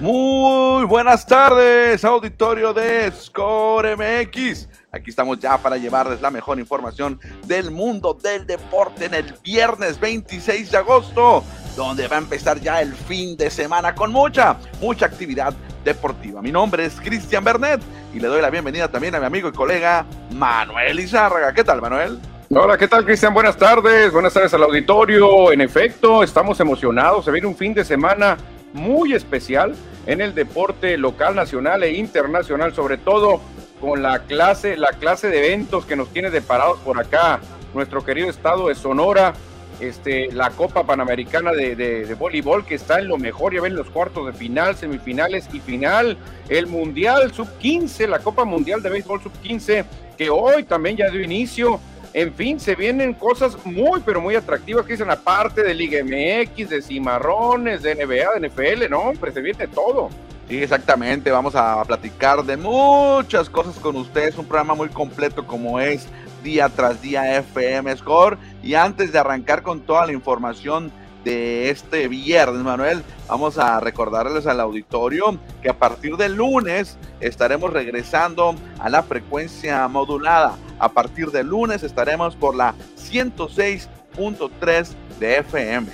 Muy buenas tardes, auditorio de Score MX. Aquí estamos ya para llevarles la mejor información del mundo del deporte en el viernes 26 de agosto, donde va a empezar ya el fin de semana con mucha, mucha actividad deportiva. Mi nombre es Cristian Bernet y le doy la bienvenida también a mi amigo y colega Manuel Izárraga. ¿Qué tal, Manuel? Hola, ¿qué tal, Cristian? Buenas tardes, buenas tardes al auditorio. En efecto, estamos emocionados. Se viene un fin de semana muy especial en el deporte local, nacional e internacional, sobre todo con la clase, la clase de eventos que nos tiene deparados por acá nuestro querido estado de Sonora, este, la Copa Panamericana de, de, Voleibol que está en lo mejor, ya ven los cuartos de final, semifinales y final, el Mundial Sub-15, la Copa Mundial de Béisbol Sub-15, que hoy también ya dio inicio, en fin, se vienen cosas muy, pero muy atractivas que dicen aparte de Liga MX, de Cimarrones, de NBA, de NFL, no, hombre, se viene todo. Sí, exactamente, vamos a platicar de muchas cosas con ustedes, un programa muy completo como es día tras día FM Score. Y antes de arrancar con toda la información de este viernes, Manuel, vamos a recordarles al auditorio que a partir del lunes estaremos regresando a la frecuencia modulada. A partir del lunes estaremos por la 106.3 de FM.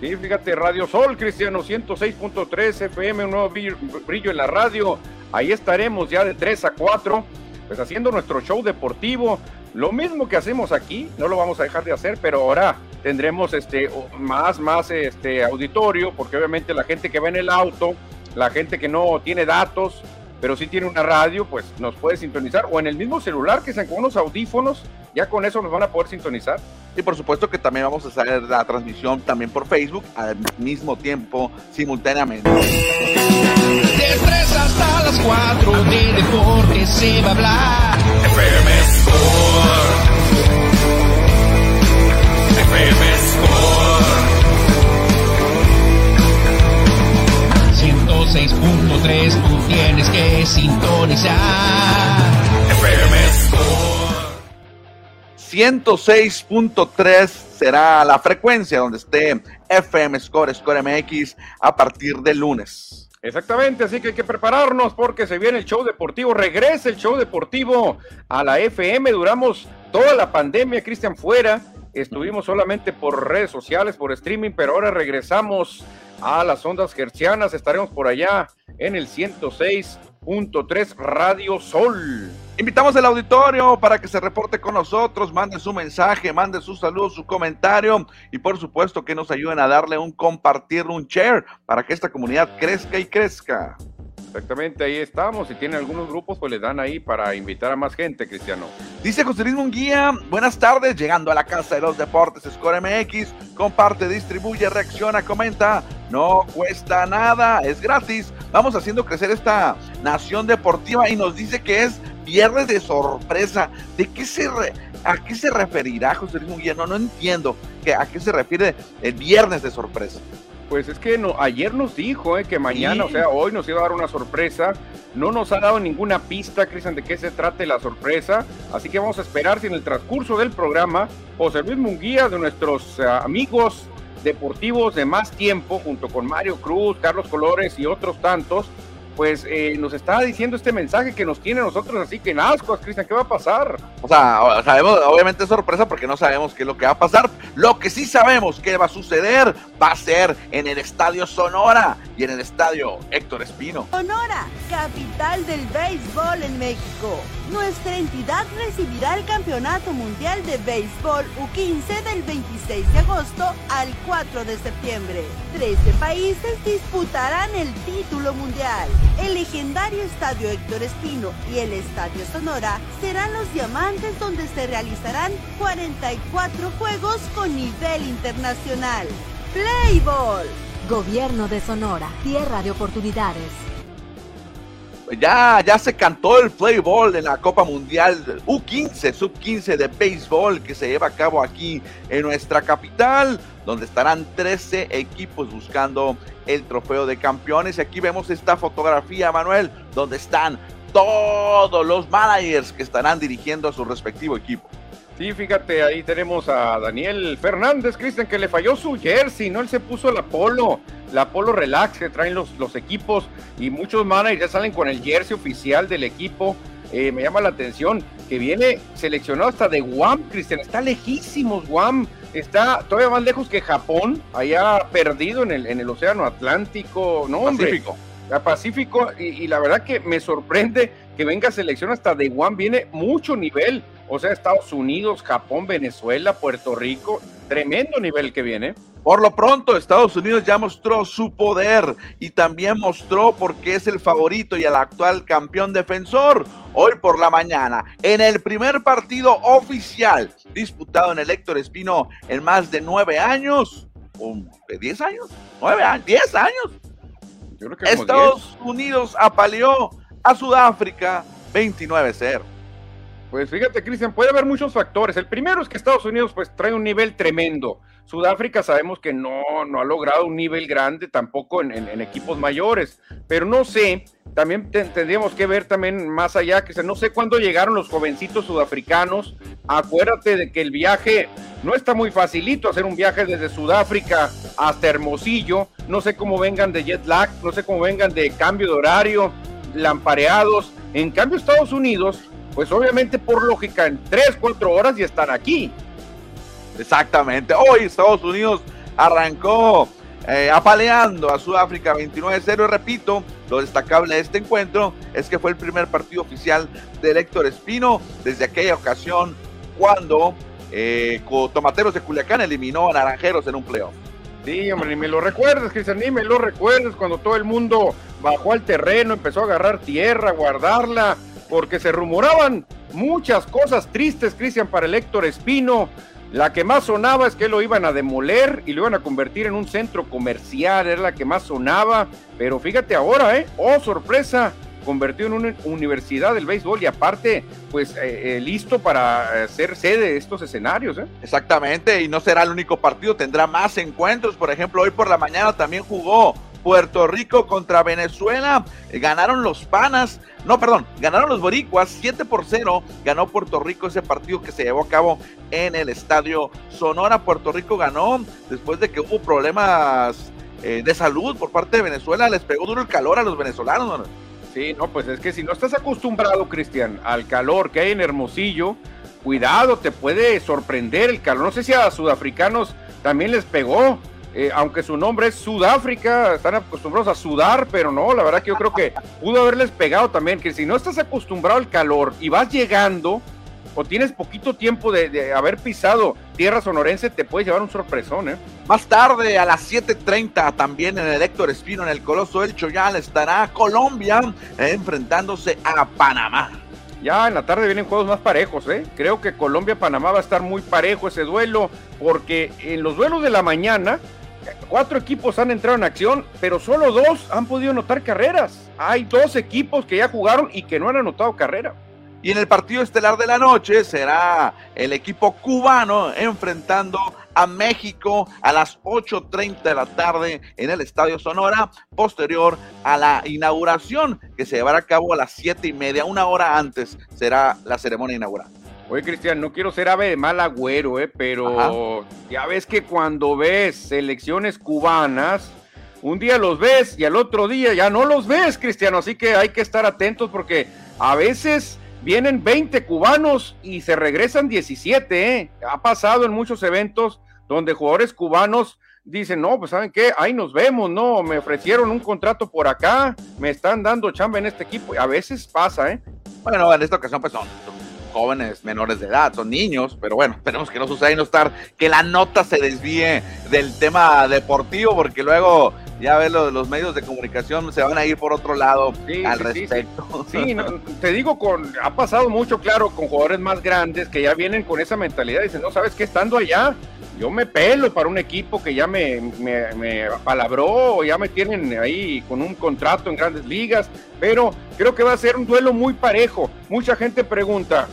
Sí, fíjate, Radio Sol, Cristiano, 106.3 FM, un nuevo brillo en la radio. Ahí estaremos ya de 3 a 4, pues haciendo nuestro show deportivo. Lo mismo que hacemos aquí, no lo vamos a dejar de hacer, pero ahora tendremos este más, más este auditorio, porque obviamente la gente que va en el auto, la gente que no tiene datos, pero sí tiene una radio, pues nos puede sintonizar, o en el mismo celular que sean con unos audífonos, ya con eso nos van a poder sintonizar. Y por supuesto que también vamos a hacer la transmisión también por Facebook al mismo tiempo, simultáneamente. De 3 hasta las 4 de deporte se va a hablar. FM FM 106.3 tú tienes que sintonizar. 106.3 será la frecuencia donde esté FM Score, Score MX a partir del lunes. Exactamente, así que hay que prepararnos porque se viene el show deportivo, regresa el show deportivo a la FM, duramos toda la pandemia, Cristian fuera, estuvimos solamente por redes sociales, por streaming, pero ahora regresamos a las ondas gercianas, estaremos por allá en el 106.3 Radio Sol. Invitamos al auditorio para que se reporte con nosotros, mande su mensaje, mande su saludo, su comentario y por supuesto que nos ayuden a darle un compartir, un share para que esta comunidad crezca y crezca. Exactamente, ahí estamos. Si tienen algunos grupos, pues les dan ahí para invitar a más gente, Cristiano. Dice José Luis Munguía, buenas tardes, llegando a la casa de los deportes Score MX, comparte, distribuye, reacciona, comenta, no cuesta nada, es gratis. Vamos haciendo crecer esta nación deportiva y nos dice que es viernes de sorpresa. ¿De qué se ¿A qué se referirá José Luis Munguía? No, no entiendo que, a qué se refiere el viernes de sorpresa. Pues es que no, ayer nos dijo eh, que mañana, o sea, hoy nos iba a dar una sorpresa. No nos ha dado ninguna pista, Cristian, de qué se trate la sorpresa. Así que vamos a esperar si en el transcurso del programa José Luis Munguía, de nuestros eh, amigos deportivos de más tiempo, junto con Mario Cruz, Carlos Colores y otros tantos, pues eh, nos está diciendo este mensaje que nos tiene nosotros así que en ascuas, Cristian, ¿qué va a pasar? O sea, sabemos, obviamente es sorpresa porque no sabemos qué es lo que va a pasar. Lo que sí sabemos que va a suceder va a ser en el Estadio Sonora y en el Estadio Héctor Espino. Sonora, capital del béisbol en México. Nuestra entidad recibirá el Campeonato Mundial de Béisbol U15 del 26 de agosto al 4 de septiembre. Trece países disputarán el título mundial. El legendario Estadio Héctor Espino y el Estadio Sonora serán los diamantes donde se realizarán 44 juegos con nivel internacional. Playball. Gobierno de Sonora, tierra de oportunidades. Ya, ya se cantó el play ball en la Copa Mundial U15, sub-15 de béisbol que se lleva a cabo aquí en nuestra capital, donde estarán 13 equipos buscando el trofeo de campeones. Y aquí vemos esta fotografía, Manuel, donde están todos los managers que estarán dirigiendo a su respectivo equipo. Sí, fíjate, ahí tenemos a Daniel Fernández, Cristian, que le falló su jersey, ¿no? Él se puso el Apolo. la Polo Relax que traen los, los equipos y muchos managers ya salen con el jersey oficial del equipo. Eh, me llama la atención que viene seleccionado hasta de Guam, Cristian. Está lejísimos Guam. Está todavía más lejos que Japón, allá perdido en el, en el Océano Atlántico. No, hombre. Pacífico. A Pacífico. Y, y la verdad que me sorprende que venga selección hasta de Guam. Viene mucho nivel. O sea, Estados Unidos, Japón, Venezuela, Puerto Rico. Tremendo nivel que viene. Por lo pronto, Estados Unidos ya mostró su poder y también mostró por qué es el favorito y el actual campeón defensor. Hoy por la mañana, en el primer partido oficial disputado en el Héctor Espino en más de nueve años, ¿o de diez años, nueve años, diez años, Yo creo que Estados Unidos apaleó a Sudáfrica 29-0. Pues fíjate, Cristian, puede haber muchos factores. El primero es que Estados Unidos pues trae un nivel tremendo. Sudáfrica sabemos que no, no ha logrado un nivel grande tampoco en, equipos mayores, pero no sé, también te- tendríamos que ver también más allá, que no sé cuándo llegaron los jovencitos sudafricanos. Acuérdate de que el viaje no está muy facilito, hacer un viaje desde Sudáfrica hasta Hermosillo. No sé cómo vengan de jet lag, no sé cómo vengan de cambio de horario, lampareados. En cambio, Estados Unidos pues obviamente por lógica en 3, 4 horas ya están aquí. Exactamente. Hoy Estados Unidos arrancó eh, apaleando a Sudáfrica 29-0. Y repito, lo destacable de este encuentro es que fue el primer partido oficial del Héctor Espino desde aquella ocasión cuando eh, Tomateros de Culiacán eliminó a Naranjeros en un playoff. Sí, hombre, ni me lo recuerdes, Cristian, ni me lo recuerdes cuando todo el mundo bajó al terreno, empezó a agarrar tierra, a guardarla, porque se rumoraban muchas cosas tristes, Cristian, para el Héctor Espino. La que más sonaba es que lo iban a demoler y lo iban a convertir en un centro comercial, era la que más sonaba. Pero fíjate ahora, ¿eh? Oh, sorpresa, convertido en una universidad del béisbol y aparte, pues eh, eh, listo para eh, ser sede de estos escenarios, ¿eh? Exactamente, y no será el único partido, tendrá más encuentros. Por ejemplo, hoy por la mañana también jugó Puerto Rico contra Venezuela. Ganaron los panas, no, perdón, ganaron los boricuas 7 por 0. Ganó Puerto Rico ese partido que se llevó a cabo en el estadio Sonora. Puerto Rico ganó después de que hubo problemas eh, de salud por parte de Venezuela. Les pegó duro el calor a los venezolanos. Sí, no, pues es que si no estás acostumbrado, Cristian, al calor que hay en Hermosillo, cuidado, te puede sorprender el calor. No sé si a sudafricanos también les pegó, eh, aunque su nombre es Sudáfrica, están acostumbrados a sudar, pero no, la verdad que yo creo que pudo haberles pegado también, que si no estás acostumbrado al calor y vas llegando o tienes poquito tiempo de, de haber pisado tierra sonorense, te puede llevar un sorpresón, ¿eh? Más tarde, a las 7:30, también en el Héctor Espino, en el Coloso del Choyal, estará Colombia eh, enfrentándose a Panamá. Ya en la tarde vienen juegos más parejos, ¿eh? Creo que Colombia-Panamá va a estar muy parejo ese duelo, porque en los duelos de la mañana, cuatro equipos han entrado en acción, pero solo dos han podido anotar carreras. Hay dos equipos que ya jugaron y que no han anotado carrera. Y en el partido estelar de la noche será el equipo cubano enfrentando a México a las 8.30 de la tarde en el Estadio Sonora, posterior a la inauguración que se llevará a cabo a las siete y media, una hora antes será la ceremonia inaugural. Oye, Cristian, no quiero ser ave de mal agüero, ¿eh? pero ya ves que cuando ves selecciones cubanas, un día los ves y al otro día ya no los ves, Cristiano. Así que hay que estar atentos porque a veces vienen 20 cubanos y se regresan 17, ¿eh? Ha pasado en muchos eventos donde jugadores cubanos dicen, no, pues saben qué, ahí nos vemos, no, me ofrecieron un contrato por acá, me están dando chamba en este equipo. A veces pasa, ¿eh? Bueno, en esta ocasión pues son, son jóvenes menores de edad, son niños, pero bueno, esperemos que no suceda y no estar, que la nota se desvíe del tema deportivo, porque luego ya ves los, los medios de comunicación se van a ir por otro lado Sí, al sí, sí, sí. respecto. Sí, no, te digo, con, ha pasado mucho, claro, con jugadores más grandes que ya vienen con esa mentalidad. Dicen, no, ¿sabes qué? Estando allá, yo me pelo para un equipo que ya me, me, me palabró o ya me tienen ahí con un contrato en grandes ligas. Pero creo que va a ser un duelo muy parejo. Mucha gente pregunta,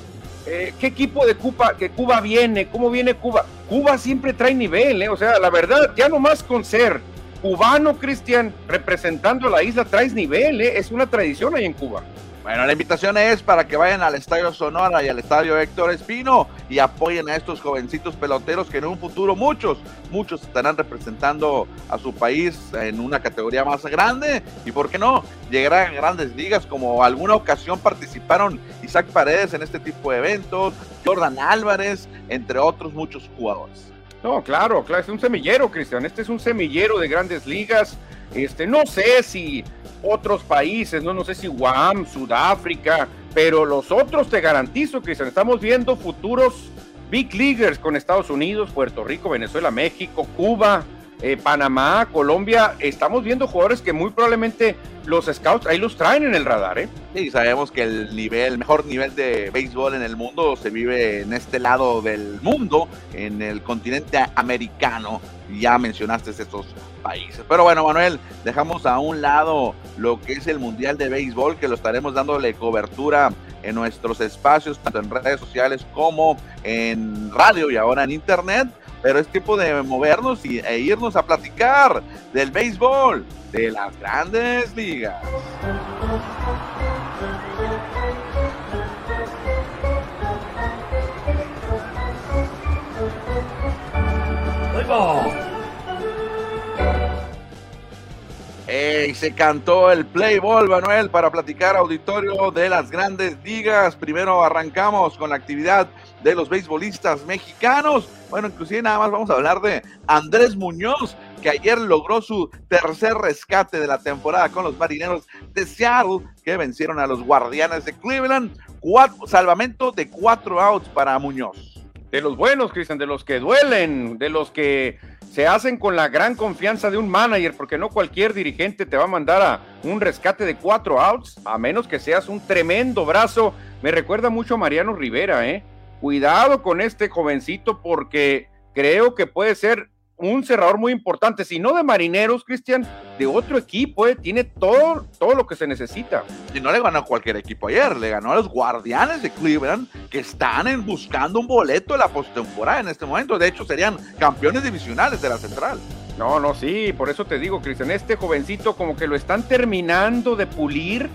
eh, ¿qué equipo de Cuba, que Cuba viene? ¿Cómo viene Cuba? Cuba siempre trae nivel, ¿eh? O sea, la verdad, ya nomás con ser cubano, Cristian, representando a la isla, traes nivel, ¿eh? Es una tradición ahí en Cuba. Bueno, la invitación es para que vayan al Estadio Sonora y al Estadio Héctor Espino y apoyen a estos jovencitos peloteros que en un futuro muchos, muchos estarán representando a su país en una categoría más grande y, ¿por qué no?, llegarán a grandes ligas como alguna ocasión participaron Isaac Paredes en este tipo de eventos, Jordan Álvarez, entre otros muchos jugadores. No, claro, claro, es un semillero, Cristian. Este es un semillero de grandes ligas. Este, no sé si otros países, no, no sé si Guam, Sudáfrica, pero los otros te garantizo, que estamos viendo futuros big leaguers con Estados Unidos, Puerto Rico, Venezuela, México, Cuba, eh, Panamá, Colombia, estamos viendo jugadores que muy probablemente los scouts ahí los traen en el radar, ¿eh? Sí, sabemos que el nivel, el mejor nivel de béisbol en el mundo se vive en este lado del mundo, en el continente americano. Ya mencionaste estos países. Pero bueno, Manuel, dejamos a un lado lo que es el Mundial de Béisbol, que lo estaremos dándole cobertura en nuestros espacios, tanto en redes sociales como en radio y ahora en internet pero es tiempo de movernos y, e irnos a platicar del béisbol, de las grandes ligas. Y se cantó el play ball, Manuel, para platicar auditorio de las grandes ligas. Primero arrancamos con la actividad de los beisbolistas mexicanos. Bueno, inclusive nada más vamos a hablar de Andrés Muñoz, que ayer logró su tercer rescate de la temporada con los marineros de Seattle, que vencieron a los guardianes de Cleveland. Salvamento de cuatro outs para Muñoz. De los buenos, Cristian, de los que duelen, de los que se hacen con la gran confianza de un manager, porque no cualquier dirigente te va a mandar a un rescate de cuatro outs, a menos que seas un tremendo brazo. Me recuerda mucho a Mariano Rivera, ¿eh? Cuidado con este jovencito porque creo que puede ser un cerrador muy importante, si no de marineros, Cristian, de otro equipo, ¿eh? tiene todo, todo lo que se necesita. Y no le ganó a cualquier equipo ayer, le ganó a los guardianes de Cleveland, que están en, buscando un boleto de la postemporada en este momento. De hecho, serían campeones divisionales de la central. No, no, sí, por eso te digo, Cristian, este jovencito como que lo están terminando de pulir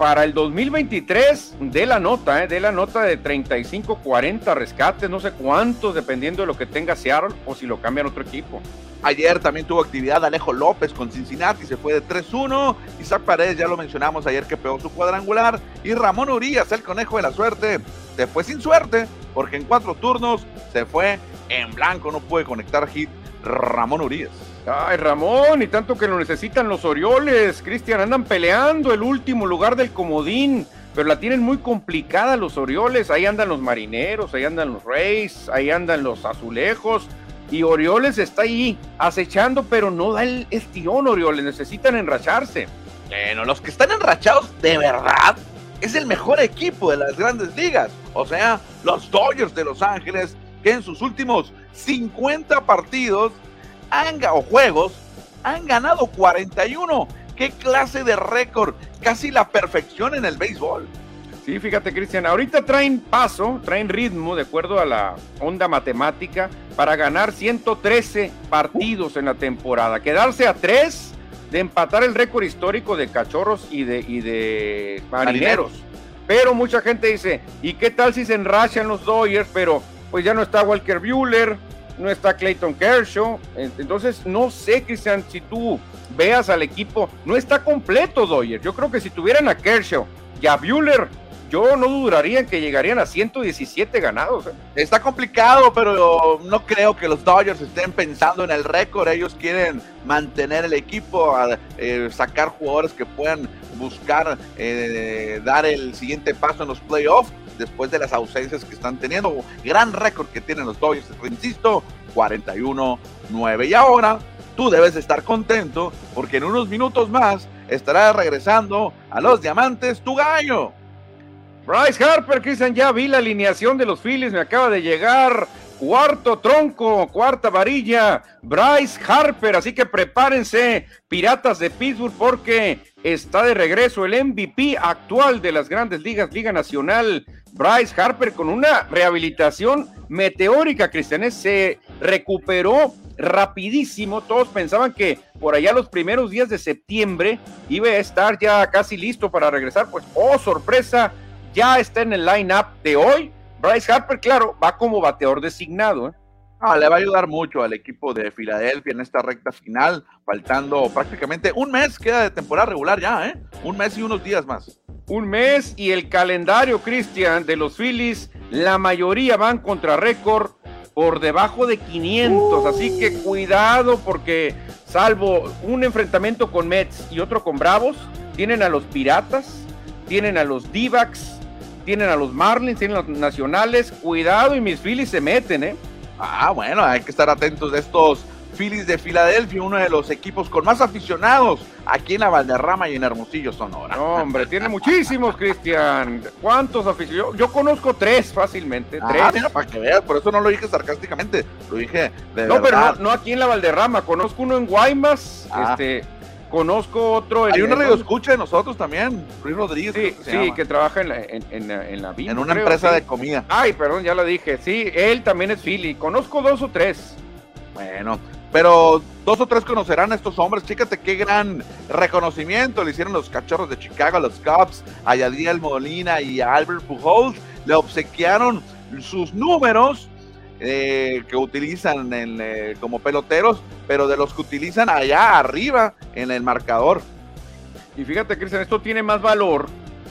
para el 2023 de la nota, ¿eh? de la nota de 35, 40 rescates, no sé cuántos, dependiendo de lo que tenga Seattle o si lo cambian otro equipo. Ayer también tuvo actividad Alejo López con Cincinnati, se fue de 3-1. Isaac Paredes, ya lo mencionamos ayer que pegó su cuadrangular. Y Ramón Urias, el conejo de la suerte, se fue sin suerte, porque en cuatro turnos se fue en blanco, no puede conectar hit Ramón Urias. Ay, Ramón, y tanto que lo necesitan los Orioles, Cristian, andan peleando el último lugar del comodín, pero la tienen muy complicada los Orioles, ahí andan los Marineros, ahí andan los Reyes, ahí andan los Azulejos, y Orioles está ahí acechando, pero no da el estirón, Orioles, necesitan enracharse. Bueno, los que están enrachados de verdad es el mejor equipo de las grandes ligas, o sea, los Dodgers de Los Ángeles, que en sus últimos 50 partidos han, o juegos han ganado 41. ¿Qué clase de récord? Casi la perfección en el béisbol. Sí, fíjate, Cristian, ahorita traen paso, traen ritmo, de acuerdo a la onda matemática, para ganar 113 partidos en la temporada. Quedarse a tres de empatar el récord histórico de cachorros y de, y de marineros. Pero mucha gente dice, ¿y qué tal si se enrachan los Dodgers? Pero pues ya no está Walker Bueller, no está Clayton Kershaw. Entonces, no sé, Cristian, si tú veas al equipo, no está completo Doyer. Yo creo que si tuvieran a Kershaw y a Bueller, yo no dudaría en que llegarían a 117 ganados. ¿eh? Está complicado, pero no creo que los Dodgers estén pensando en el récord. Ellos quieren mantener el equipo, eh, sacar jugadores que puedan buscar eh, dar el siguiente paso en los playoffs después de las ausencias que están teniendo. Gran récord que tienen los Dodgers, insisto, 41-9. Y ahora tú debes estar contento porque en unos minutos más estará regresando a los Diamantes tu gallo. Bryce Harper, Cristian, ya vi la alineación de los Phillies, me acaba de llegar cuarto tronco, cuarta varilla, Bryce Harper. Así que prepárense, Piratas de Pittsburgh, porque está de regreso el MVP actual de las grandes ligas, Liga Nacional, Bryce Harper, con una rehabilitación meteórica, Cristianes. Se recuperó rapidísimo. Todos pensaban que por allá los primeros días de septiembre iba a estar ya casi listo para regresar. Pues, oh, sorpresa, ya está en el line-up de hoy. Bryce Harper, claro, va como bateador designado. ¿eh? Ah, le va a ayudar mucho al equipo de Filadelfia en esta recta final, faltando prácticamente un mes queda de temporada regular ya, ¿eh? Un mes y unos días más. Un mes y el calendario, Cristian, de los Phillies, la mayoría van contra récord por debajo de 500, así que cuidado porque salvo un enfrentamiento con Mets y otro con Bravos, tienen a los Piratas, tienen a los d tienen a los Marlins, tienen a los Nacionales, cuidado y mis Phillies se meten, ¿eh? Ah, bueno, hay que estar atentos de estos Phillies de Filadelfia, uno de los equipos con más aficionados aquí en la Valderrama y en Hermosillo, Sonora. No, hombre, tiene muchísimos, Cristian. ¿Cuántos aficionados? Yo conozco tres fácilmente. Ah, tres. mira, para que veas, por eso no lo dije sarcásticamente, lo dije de No, pero no, aquí en la Valderrama. Conozco uno en Guaymas, ah. este. Conozco otro. En, Hay uno radio escucha de nosotros también, Luis Rodríguez. Sí, que, sí, que trabaja en la, en, en, la En una empresa de comida. Ay, perdón, ya lo dije. Sí, él también es Philly. Conozco dos o tres. Bueno, pero dos o tres conocerán a estos hombres. Fíjate qué gran reconocimiento le hicieron los cachorros de Chicago, los Cubs, a Yadiel Molina y a Albert Pujols. Le obsequiaron sus números eh, que utilizan eh, como peloteros, pero de los que utilizan allá arriba en el marcador. Y fíjate, Cristian, esto tiene más valor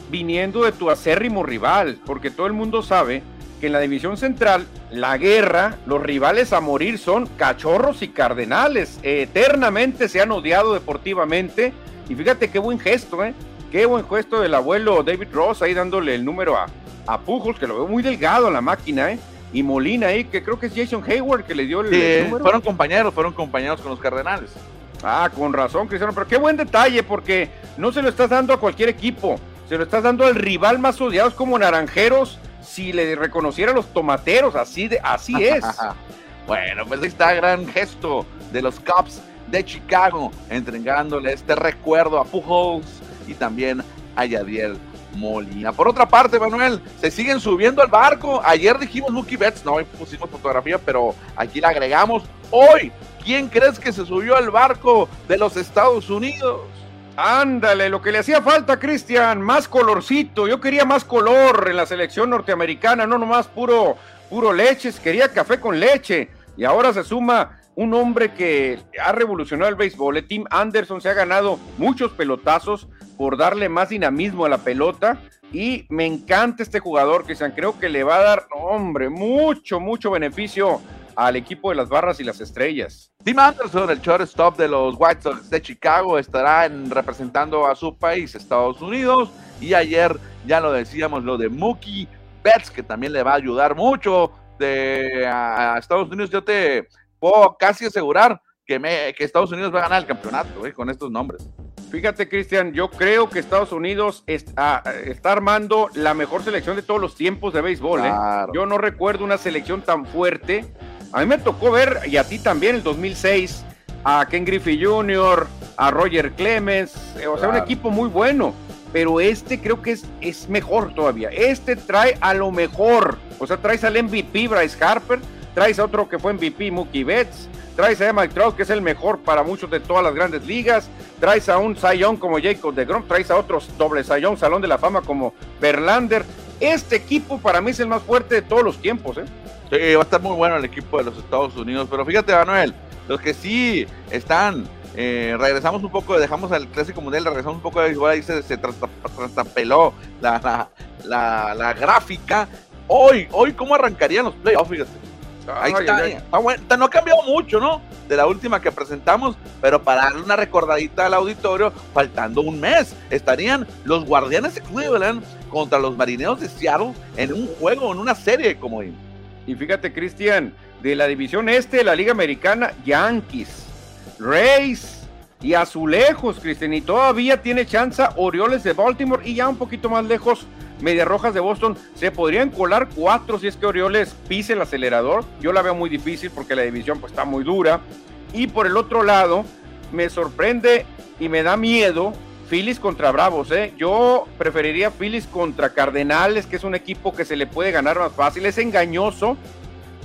viniendo de tu acérrimo rival, porque todo el mundo sabe que en la división central, la guerra, los rivales a morir son cachorros y cardenales. Eternamente se han odiado deportivamente. Y fíjate qué buen gesto, ¿eh? Qué buen gesto del abuelo David Ross ahí dándole el número a, a Pujos, que lo veo muy delgado a la máquina, ¿eh? Y Molina ahí, que creo que es Jason Hayward que le dio el, número. Fueron compañeros, fueron compañeros con los Cardenales. Ah, con razón, Cristiano. Pero qué buen detalle, porque no se lo estás dando a cualquier equipo. Se lo estás dando al rival más odiado, como Naranjeros, si le reconociera a los tomateros, así, de, así es. bueno, pues ahí está gran gesto de los Cubs de Chicago, entregándole este recuerdo a Pujols y también a Yadiel Molina. Por otra parte, Manuel, se siguen subiendo al barco. Ayer dijimos Mookie Betts, no pusimos fotografía, pero aquí la agregamos. Hoy, ¿quién crees que se subió al barco de los Estados Unidos? Ándale, lo que le hacía falta, Cristian, más colorcito. Yo quería más color en la selección norteamericana, no nomás puro, puro leches, quería café con leche. Y ahora se suma un hombre que ha revolucionado el béisbol. Tim Anderson se ha ganado muchos pelotazos por darle más dinamismo a la pelota. Y me encanta este jugador, Cristian. Creo que le va a dar, hombre, mucho, mucho beneficio al equipo de las barras y las estrellas. Tim Anderson, el shortstop de los White Sox de Chicago, estará en, representando a su país, Estados Unidos. Y ayer ya lo decíamos, lo de Mookie Betts, que también le va a ayudar mucho de, a, Estados Unidos. Yo te puedo casi asegurar que, me, que Estados Unidos va a ganar el campeonato eh, con estos nombres. Fíjate, Cristian, yo creo que Estados Unidos está, está, armando la mejor selección de todos los tiempos de béisbol. ¿eh? Yo no recuerdo una selección tan fuerte a mí me tocó ver, y a ti también, el 2006, a Ken Griffey Jr., a Roger Clemens, eh, o sea, un equipo muy bueno. Pero este creo que es, es mejor todavía. Este trae a lo mejor. O sea, traes al MVP Bryce Harper, traes a otro que fue MVP Mookie Betts, traes a Mike Trout, que es el mejor para muchos de todas las grandes ligas, traes a un Sayón como Jacob de Grom, traes a otros doble Sayón, Salón de la Fama como Verlander. Este equipo para mí es el más fuerte de todos los tiempos, ¿eh? Sí, va a estar muy bueno el equipo de los Estados Unidos. Pero fíjate, Manuel, los que sí están, eh, regresamos un poco, dejamos al Clásico Mundial, regresamos un poco de béisbol, ahí se, se la, la, la, gráfica. Hoy, hoy, ¿cómo arrancarían los playoffs? Fíjate. Ahí está, no ha cambiado mucho, ¿no? De la última que presentamos, pero para darle una recordadita al auditorio, faltando un mes, estarían los Guardianes de Cleveland contra los Marineros de Seattle en un juego, en una serie, como y fíjate, Cristian, de la división este de la Liga Americana, Yankees, Rays y Azulejos, Cristian. Y todavía tiene chance Orioles de Baltimore y ya un poquito más lejos Medias Rojas de Boston se podrían colar cuatro si es que Orioles pise el acelerador. Yo la veo muy difícil porque la división pues, está muy dura. Y por el otro lado, me sorprende y me da miedo Phillies contra Bravos, ¿eh? Yo preferiría Phillies contra Cardenales, que es un equipo que se le puede ganar más fácil. Es engañoso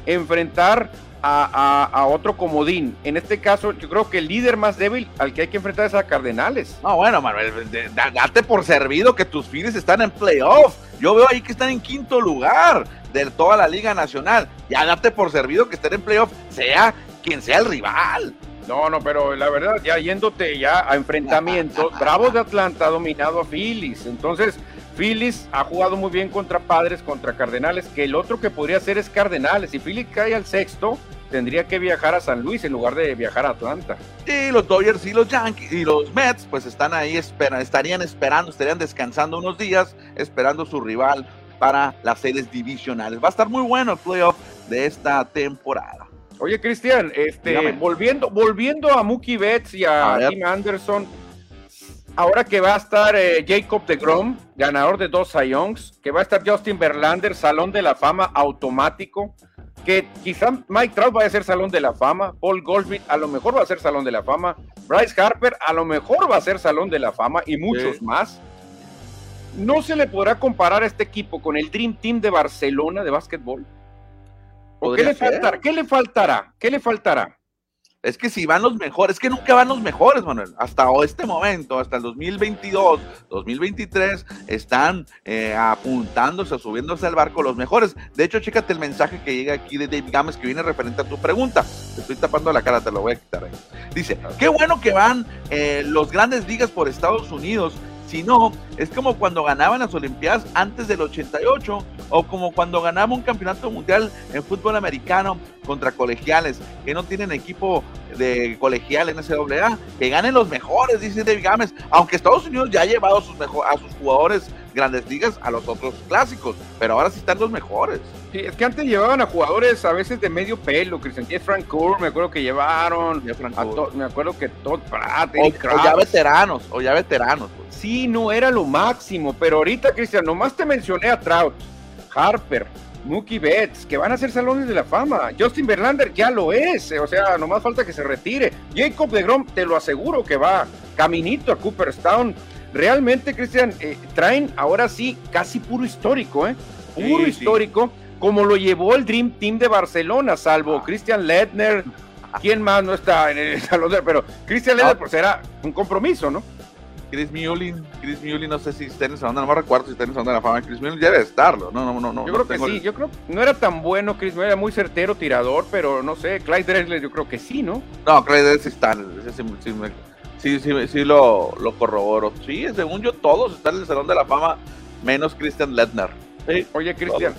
enfrentar a, otro comodín. En este caso, yo creo que el líder más débil al que hay que enfrentar es a Cardenales. No, bueno, Manuel, date por servido que tus Phillies están en playoff. Yo veo ahí que están en quinto lugar de toda la Liga Nacional. Ya date por servido que estén en playoff, sea quien sea el rival. No, no, pero la verdad, ya yéndote ya a enfrentamientos, Bravos de Atlanta ha dominado a Phillies. Entonces, Phillies ha jugado muy bien contra Padres, contra Cardenales, que el otro que podría ser es Cardenales. Si Phillies cae al sexto, tendría que viajar a San Luis en lugar de viajar a Atlanta. Y los Dodgers y los Yankees y los Mets, pues están ahí, esperan, estarían esperando, estarían descansando unos días, esperando su rival para las series divisionales. Va a estar muy bueno el playoff de esta temporada. Oye, Cristian, este, volviendo, volviendo a Mookie Betts y a, Tim Anderson, ahora que va a estar eh, Jacob de Grom, ganador de dos Youngs, que va a estar Justin Verlander, Salón de la Fama automático, que quizá Mike Trout vaya a ser Salón de la Fama, Paul Goldschmidt a lo mejor va a ser Salón de la Fama, Bryce Harper a lo mejor va a ser Salón de la Fama y muchos más. No se le podrá comparar a este equipo con el Dream Team de Barcelona de básquetbol. ¿Qué le, faltará? ¿Qué le faltará? ¿Qué le faltará? Es que si van los mejores, es que nunca van los mejores, Manuel. Hasta este momento, hasta el 2022, 2023, están eh, apuntándose, subiéndose al barco los mejores. De hecho, chécate el mensaje que llega aquí de Dave Gámez que viene referente a tu pregunta. Te estoy tapando la cara, te lo voy a quitar ahí. Dice, qué bueno que van eh, los grandes ligas por Estados Unidos si no, es como cuando ganaban las Olimpiadas antes del 88 o como cuando ganaba un campeonato mundial en fútbol americano contra colegiales que no tienen equipo de colegial en SAA, que ganen los mejores, dice David Gámez, aunque Estados Unidos ya ha llevado a sus, a sus jugadores grandes ligas a los otros clásicos, pero ahora sí están los mejores. Sí, es que antes llevaban a jugadores a veces de medio pelo, Cristian Frank Cour, me acuerdo que llevaron, me acuerdo que Todd Pratt, o, ya veteranos, o ya veteranos. Pues sí, no era lo máximo, pero ahorita, Cristian, nomás te mencioné a Trout, Harper, Mookie Betts, que van a ser salones de la fama. Justin Verlander ya lo es, o sea, nomás falta que se retire. Jacob de Grom, te lo aseguro que va caminito a Cooperstown. Realmente, Cristian, eh, traen ahora sí casi puro histórico, ¿eh? Puro histórico, como lo llevó el Dream Team de Barcelona, salvo ah. Christian Ledner. ¿Quién más no está en el salón de Pero Christian Ledner, pues era un compromiso, ¿no? Chris Mullin, Chris Mullin, no sé si está en esa onda, no me recuerdo si está en esa onda de la fama. Chris Mullin debe estarlo, no, no, no, no. Yo creo que sí, yo creo no era tan bueno Chris Mullin, era muy certero tirador, pero no sé, Clyde Drexler yo creo que sí, ¿no? No, Clyde Drexler está, sí, sí, sí, lo, lo, corroboro. Sí, según yo, todos están en el Salón de la Fama, menos Christian Ledner. Oye, Christian,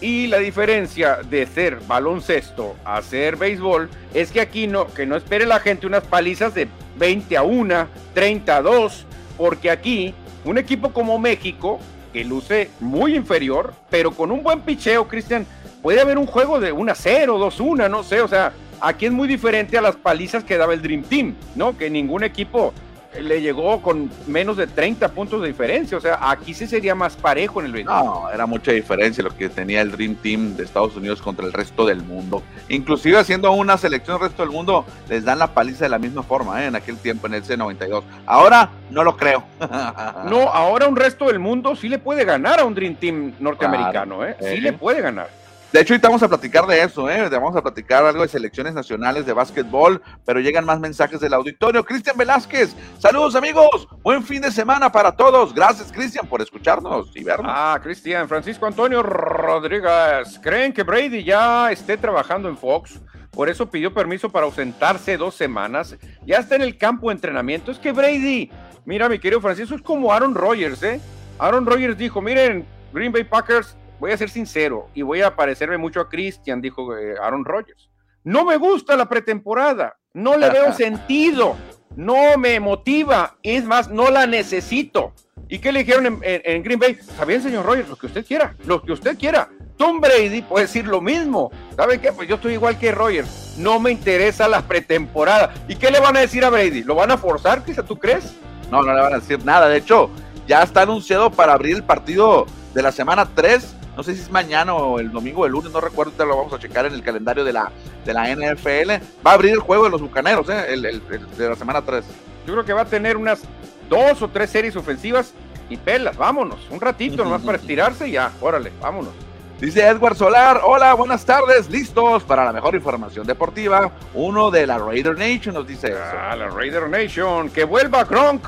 y la diferencia de ser baloncesto a ser béisbol es que aquí no, que no espere la gente unas palizas de 20 a 1, 30 a 2, porque aquí un equipo como México, que luce muy inferior, pero con un buen picheo, Cristian, puede haber un juego de 1 a 0, 2 a 1, no sé, o sea, aquí es muy diferente a las palizas que daba el Dream Team, ¿no? Que ningún equipo le llegó con menos de 30 puntos de diferencia. O sea, aquí sí sería más parejo en el béisbol. No, era mucha diferencia lo que tenía el Dream Team de Estados Unidos contra el resto del mundo. Inclusive haciendo una selección del resto del mundo, les dan la paliza de la misma forma, ¿eh? en aquel tiempo, en el C92. Ahora, no lo creo. no, ahora un resto del mundo sí le puede ganar a un Dream Team norteamericano, ¿eh? Sí le puede ganar. De hecho, ahorita vamos a platicar de eso, ¿eh? Vamos a platicar algo de selecciones nacionales de básquetbol, pero llegan más mensajes del auditorio. Cristian Velázquez, saludos amigos, buen fin de semana para todos. Gracias, Cristian, por escucharnos y vernos. Ah, Cristian, Francisco Antonio Rodríguez, ¿creen que Brady ya esté trabajando en Fox? Por eso pidió permiso para ausentarse dos semanas. Ya está en el campo de entrenamiento. Es que Brady, mira, mi querido Francisco, es como Aaron Rodgers, ¿eh? Aaron Rodgers dijo, miren, Green Bay Packers voy a ser sincero y voy a parecerme mucho a Christian, dijo eh, Aaron Rodgers. No me gusta la pretemporada, no le veo sentido, no me motiva, es más, no la necesito. ¿Y qué le dijeron en, Green Bay? Está bien, señor Rodgers, lo que usted quiera, lo que usted quiera. Tom Brady puede decir lo mismo. ¿Sabe qué? Pues yo estoy igual que Rodgers. No me interesa la pretemporada. ¿Y qué le van a decir a Brady? ¿Lo van a forzar, quizá tú crees? No, no le van a decir nada. De hecho, ya está anunciado para abrir el partido de la semana 3. No sé si es mañana o el domingo o el lunes, no recuerdo, te lo vamos a checar en el calendario de la, de la NFL. Va a abrir el juego de los bucaneros, ¿eh? el, el, de la semana 3. Yo creo que va a tener unas dos o tres series ofensivas y pelas, vámonos, un ratito nomás para estirarse y ya, órale, vámonos. Dice Edward Solar, hola, buenas tardes, listos para la mejor información deportiva. Uno de la Raider Nation nos dice Ah, la Raider Nation, que vuelva Gronk.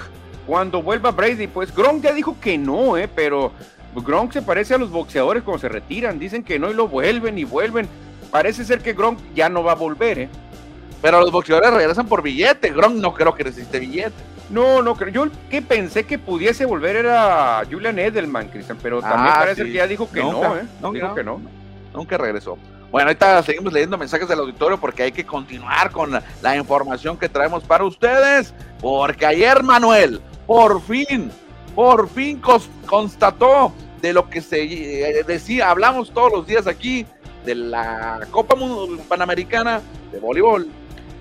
Cuando vuelva Brady, pues Gronk ya dijo que no, eh, pero Gronk se parece a los boxeadores cuando se retiran, dicen que no y lo vuelven y vuelven. Parece ser que Gronk ya no va a volver, eh. Pero los boxeadores regresan por billete, Gronk no creo que necesite billete. No, no creo. Yo que pensé que pudiese volver era Julian Edelman, Cristian, pero también Ah, parece sí. que ya dijo que Nunca, no, ¿eh? nunca. Dijo que no. Nunca regresó. Bueno, ahorita seguimos leyendo mensajes del auditorio porque hay que continuar con la, la información que traemos para ustedes. Porque ayer Manuel, por fin, por fin constató de lo que se eh, decía, hablamos todos los días aquí de la Copa Panamericana de voleibol.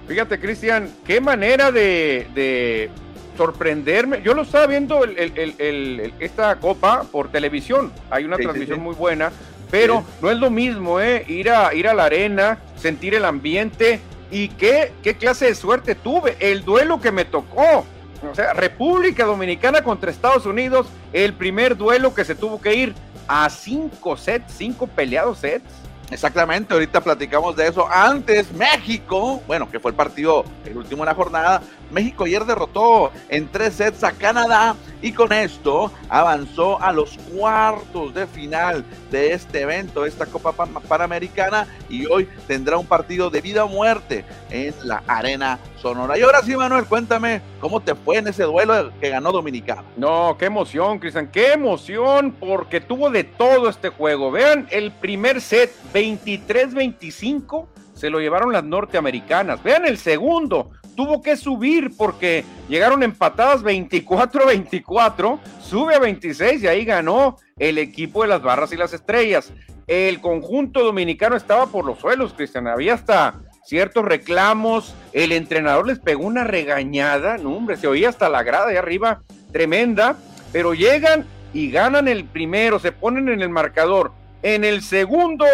Fíjate, Cristian, qué manera de, de sorprenderme. Yo lo estaba viendo el- el- el- el- el- esta copa por televisión. Hay una Sí, transmisión sí. muy buena, pero no es lo mismo, ¿eh? Ir a, ir a la arena, sentir el ambiente y qué, qué clase de suerte tuve. El duelo que me tocó. O sea, República Dominicana contra Estados Unidos, el primer duelo que se tuvo que ir a cinco sets, cinco peleados sets. Exactamente, ahorita platicamos de eso. Antes, México, bueno, que fue el partido, el último de la jornada, México ayer derrotó en tres sets a Canadá y con esto avanzó a los cuartos de final de este evento, esta Copa Pan- Panamericana, y hoy tendrá un partido de vida o muerte en la Arena Sonora. Y ahora sí, Manuel, cuéntame cómo te fue en ese duelo que ganó Dominicano. No, qué emoción, Cristian, qué emoción, porque tuvo de todo este juego. Vean, el primer set, 23-25, se lo llevaron las norteamericanas. Vean el segundo, tuvo que subir porque llegaron empatadas 24-24, sube a 26 y ahí ganó el equipo de las barras y las estrellas. El conjunto dominicano estaba por los suelos, Cristian, había hasta ciertos reclamos, el entrenador les pegó una regañada, no hombre, se oía hasta la grada de arriba, tremenda, pero llegan y ganan el primero, se ponen en el marcador. En el segundo,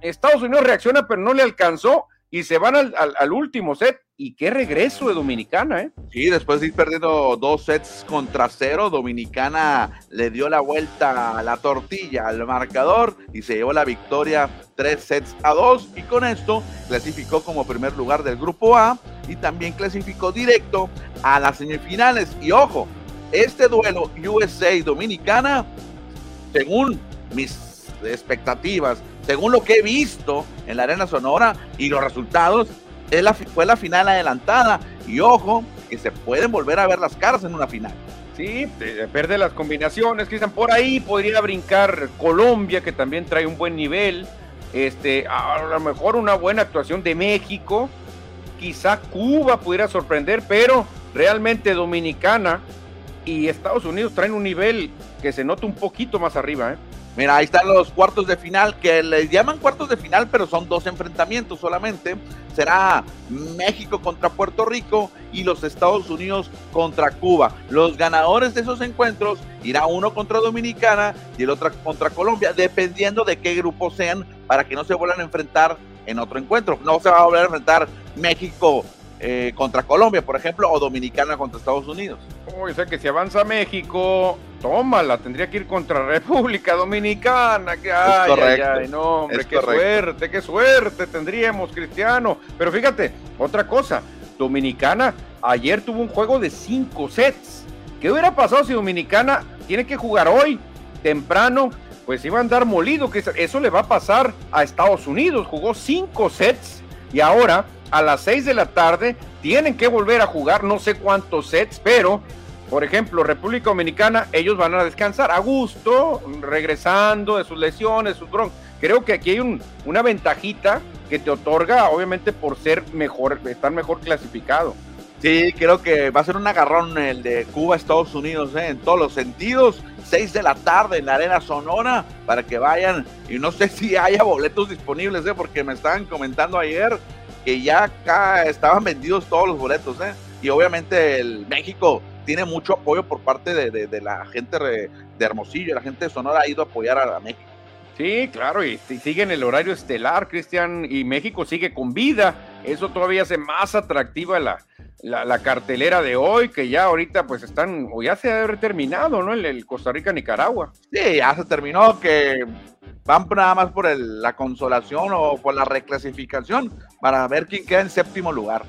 Estados Unidos reacciona, pero no le alcanzó y se van al, al- al último set. Y qué regreso de Dominicana, ¿eh? Sí, después de ir perdiendo dos sets contra cero, Dominicana le dio la vuelta a la tortilla al marcador y se llevó la victoria tres sets a dos y con esto clasificó como primer lugar del grupo A y también clasificó directo a las semifinales. Y ojo, este duelo USA y Dominicana, según mis expectativas, según lo que he visto en la Arena Sonora y los resultados, fue la final adelantada. Y ojo, que se pueden volver a ver las caras en una final. Sí, eh, pierde las combinaciones, Cristian. Por ahí podría brincar Colombia, que también trae un buen nivel. Este, a lo mejor una buena actuación de México. Quizá Cuba pudiera sorprender, pero realmente Dominicana y Estados Unidos traen un nivel que se nota un poquito más arriba. ¿eh? Mira, ahí están los cuartos de final, que les llaman cuartos de final, pero son dos enfrentamientos solamente. Será México contra Puerto Rico y los Estados Unidos contra Cuba. Los ganadores de esos encuentros irá uno contra Dominicana y el otro contra Colombia, dependiendo de qué grupo sean, para que no se vuelvan a enfrentar en otro encuentro. No se va a volver a enfrentar México eh, contra Colombia, por ejemplo, o Dominicana contra Estados Unidos. Uy, o sea que si avanza México, tómala, tendría que ir contra República Dominicana. Que, ay, ay, ay, no, hombre, es qué correcto. suerte, qué suerte tendríamos, Cristiano. Pero fíjate, otra cosa, Dominicana ayer tuvo un juego de cinco sets. ¿Qué hubiera pasado si Dominicana tiene que jugar hoy, temprano? Pues iba a andar molido, que eso le va a pasar a Estados Unidos. Jugó cinco sets y ahora a las seis de la tarde tienen que volver a jugar no sé cuántos sets, pero por ejemplo, República Dominicana, ellos van a descansar a gusto, regresando de sus lesiones, sus bron. Creo que aquí hay un- una ventajita que te otorga, obviamente, por ser mejor, estar mejor clasificado. Sí, creo que va a ser un agarrón el de Cuba, Estados Unidos, ¿eh? en todos los sentidos. 6 de la tarde en la Arena Sonora para que vayan. Y no sé si haya boletos disponibles, ¿eh? porque me estaban comentando ayer que ya acá estaban vendidos todos los boletos. ¿eh? Y obviamente el México tiene mucho apoyo por parte de, la gente de Hermosillo, la gente de Sonora ha ido a apoyar a, México. Sí, claro, y, sigue en el horario estelar, Cristian, y México sigue con vida. Eso todavía hace más atractiva la, la, cartelera de hoy, que ya ahorita pues están, o ya se ha terminado, ¿no? El, Costa Rica-Nicaragua. Sí, ya se terminó, que van nada más por la consolación o por la reclasificación para ver quién queda en séptimo lugar.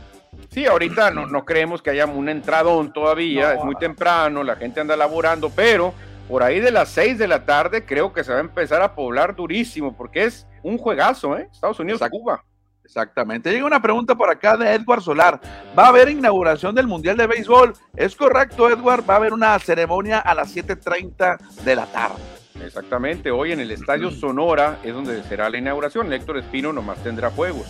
Sí, ahorita no, no creemos que haya un entradón todavía, es muy temprano, la gente anda laborando, pero por ahí de las 6 de la tarde creo que se va a empezar a poblar durísimo, porque es un juegazo, ¿eh? Estados Unidos-Cuba. Exactamente. Llega una pregunta por acá de Edward Solar. ¿Va a haber inauguración del Mundial de Béisbol? Es correcto, Edward. Va a haber una ceremonia a las 7.30 de la tarde. Exactamente. Hoy en el Estadio Sonora es donde será la inauguración. Héctor Espino nomás tendrá juegos.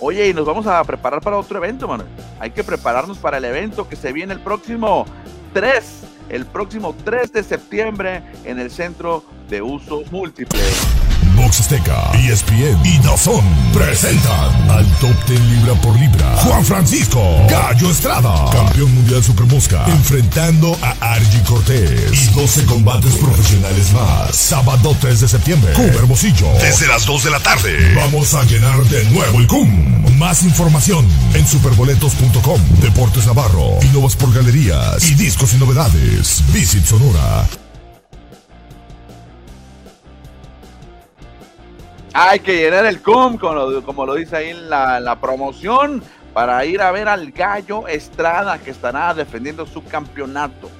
Oye, y nos vamos a preparar para otro evento, mano. Hay que prepararnos para el evento que se viene el próximo 3, el próximo 3 de septiembre en el Centro de Usos Múltiples. Box Azteca, ESPN y Dazón presentan al Top Ten Libra por Libra. Juan Francisco Gallo Estrada, campeón mundial Super Mosca, enfrentando a Argy Cortés y 12 combates profesionales más. Sábado 3 de septiembre, Cum Hermosillo, desde las 2 de la tarde. Vamos a llenar de nuevo el CUM. Más información en superboletos.com. Deportes Navarro, Innovas por Galerías y Discos y Novedades. Visit Sonora. Hay que llenar el CUM, como lo, dice ahí en la, promoción, para ir a ver al Gallo Estrada que estará defendiendo su campeonato.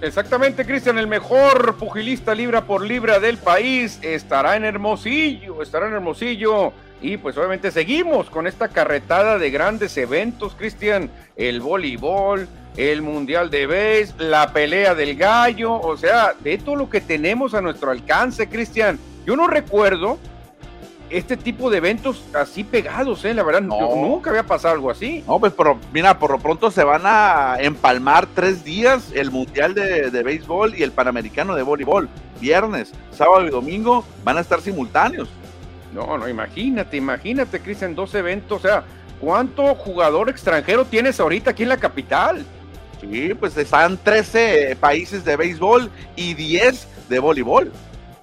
Exactamente, Cristian, el mejor pugilista libra por libra del país estará en Hermosillo, estará en Hermosillo. Y pues obviamente seguimos con esta carretada de grandes eventos, Cristian, el voleibol, el Mundial de Base, la pelea del gallo, o sea, de todo lo que tenemos a nuestro alcance, Cristian. Yo no recuerdo este tipo de eventos así pegados, ¿eh? La verdad, nunca había pasado algo así. No, pues pero, mira, por lo pronto se van a empalmar tres días el Mundial de, de Béisbol y el Panamericano de Voleibol. Viernes, sábado y domingo van a estar simultáneos. No, no, imagínate, imagínate, Cristian, dos eventos, o sea, ¿cuánto jugador extranjero tienes ahorita aquí en la capital? Sí, pues están 13 países de béisbol y 10 de voleibol.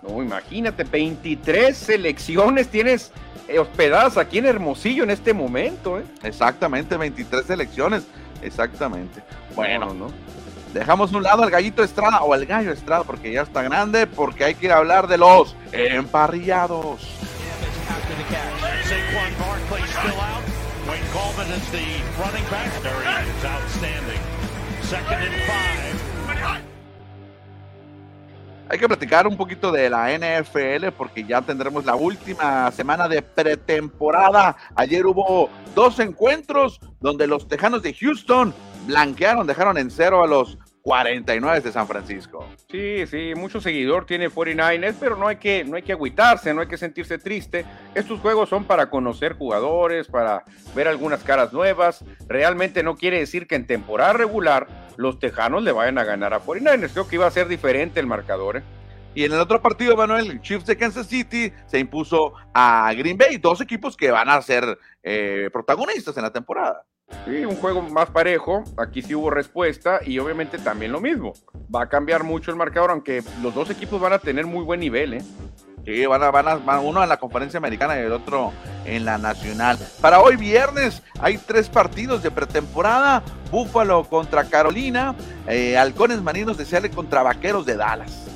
No, imagínate, 23 selecciones tienes eh, hospedadas aquí en Hermosillo en este momento. ¿eh? Exactamente, 23 selecciones. Exactamente. Bueno, ¿no? Dejamos un lado al gallito Estrada o al gallo Estrada porque ya está grande, porque hay que ir a hablar de los emparrillados. Hay que platicar un poquito de la NFL porque ya tendremos la última semana de pretemporada. Ayer hubo dos encuentros donde los Tejanos de Houston blanquearon, dejaron en cero a los 49 de San Francisco. Sí, sí, mucho seguidor tiene 49ers, pero no hay que no hay que agüitarse, no hay que sentirse triste. Estos juegos son para conocer jugadores, para ver algunas caras nuevas. Realmente no quiere decir que en temporada regular los Tejanos le vayan a ganar a 49ers. Creo que iba a ser diferente el marcador. ¿eh? Y en el otro partido, Manuel, el Chiefs de Kansas City se impuso a Green Bay, dos equipos que van a ser eh, protagonistas en la temporada. Sí, un juego más parejo. Aquí sí hubo respuesta y obviamente también lo mismo. Va a cambiar mucho el marcador, aunque los dos equipos van a tener muy buen nivel, ¿eh? Sí, van a, van a, uno en la conferencia americana y el otro en la nacional. Para hoy viernes hay tres partidos de pretemporada. Búfalo contra Carolina, eh, Halcones Marinos de Seattle contra Vaqueros de Dallas.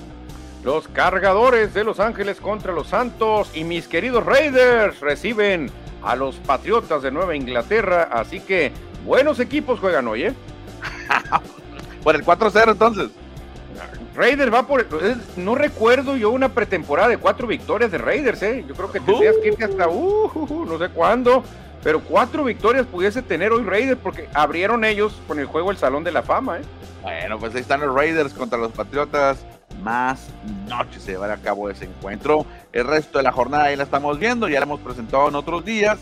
Los cargadores de Los Ángeles contra los Santos y mis queridos Raiders reciben a los Patriotas de Nueva Inglaterra. Así que buenos equipos juegan hoy, ¿eh? por el 4-0 entonces. Raiders va por. No recuerdo yo una pretemporada de cuatro victorias de Raiders, ¿eh? Yo creo que tendrías que irte hasta. Uh, uh, uh, no sé cuándo. Pero cuatro victorias pudiese tener hoy Raiders porque abrieron ellos con el juego el Salón de la Fama, ¿eh? Bueno, pues ahí están los Raiders contra los Patriotas más noche se llevará a cabo ese encuentro. El resto de la jornada ahí la estamos viendo, ya la hemos presentado en otros días.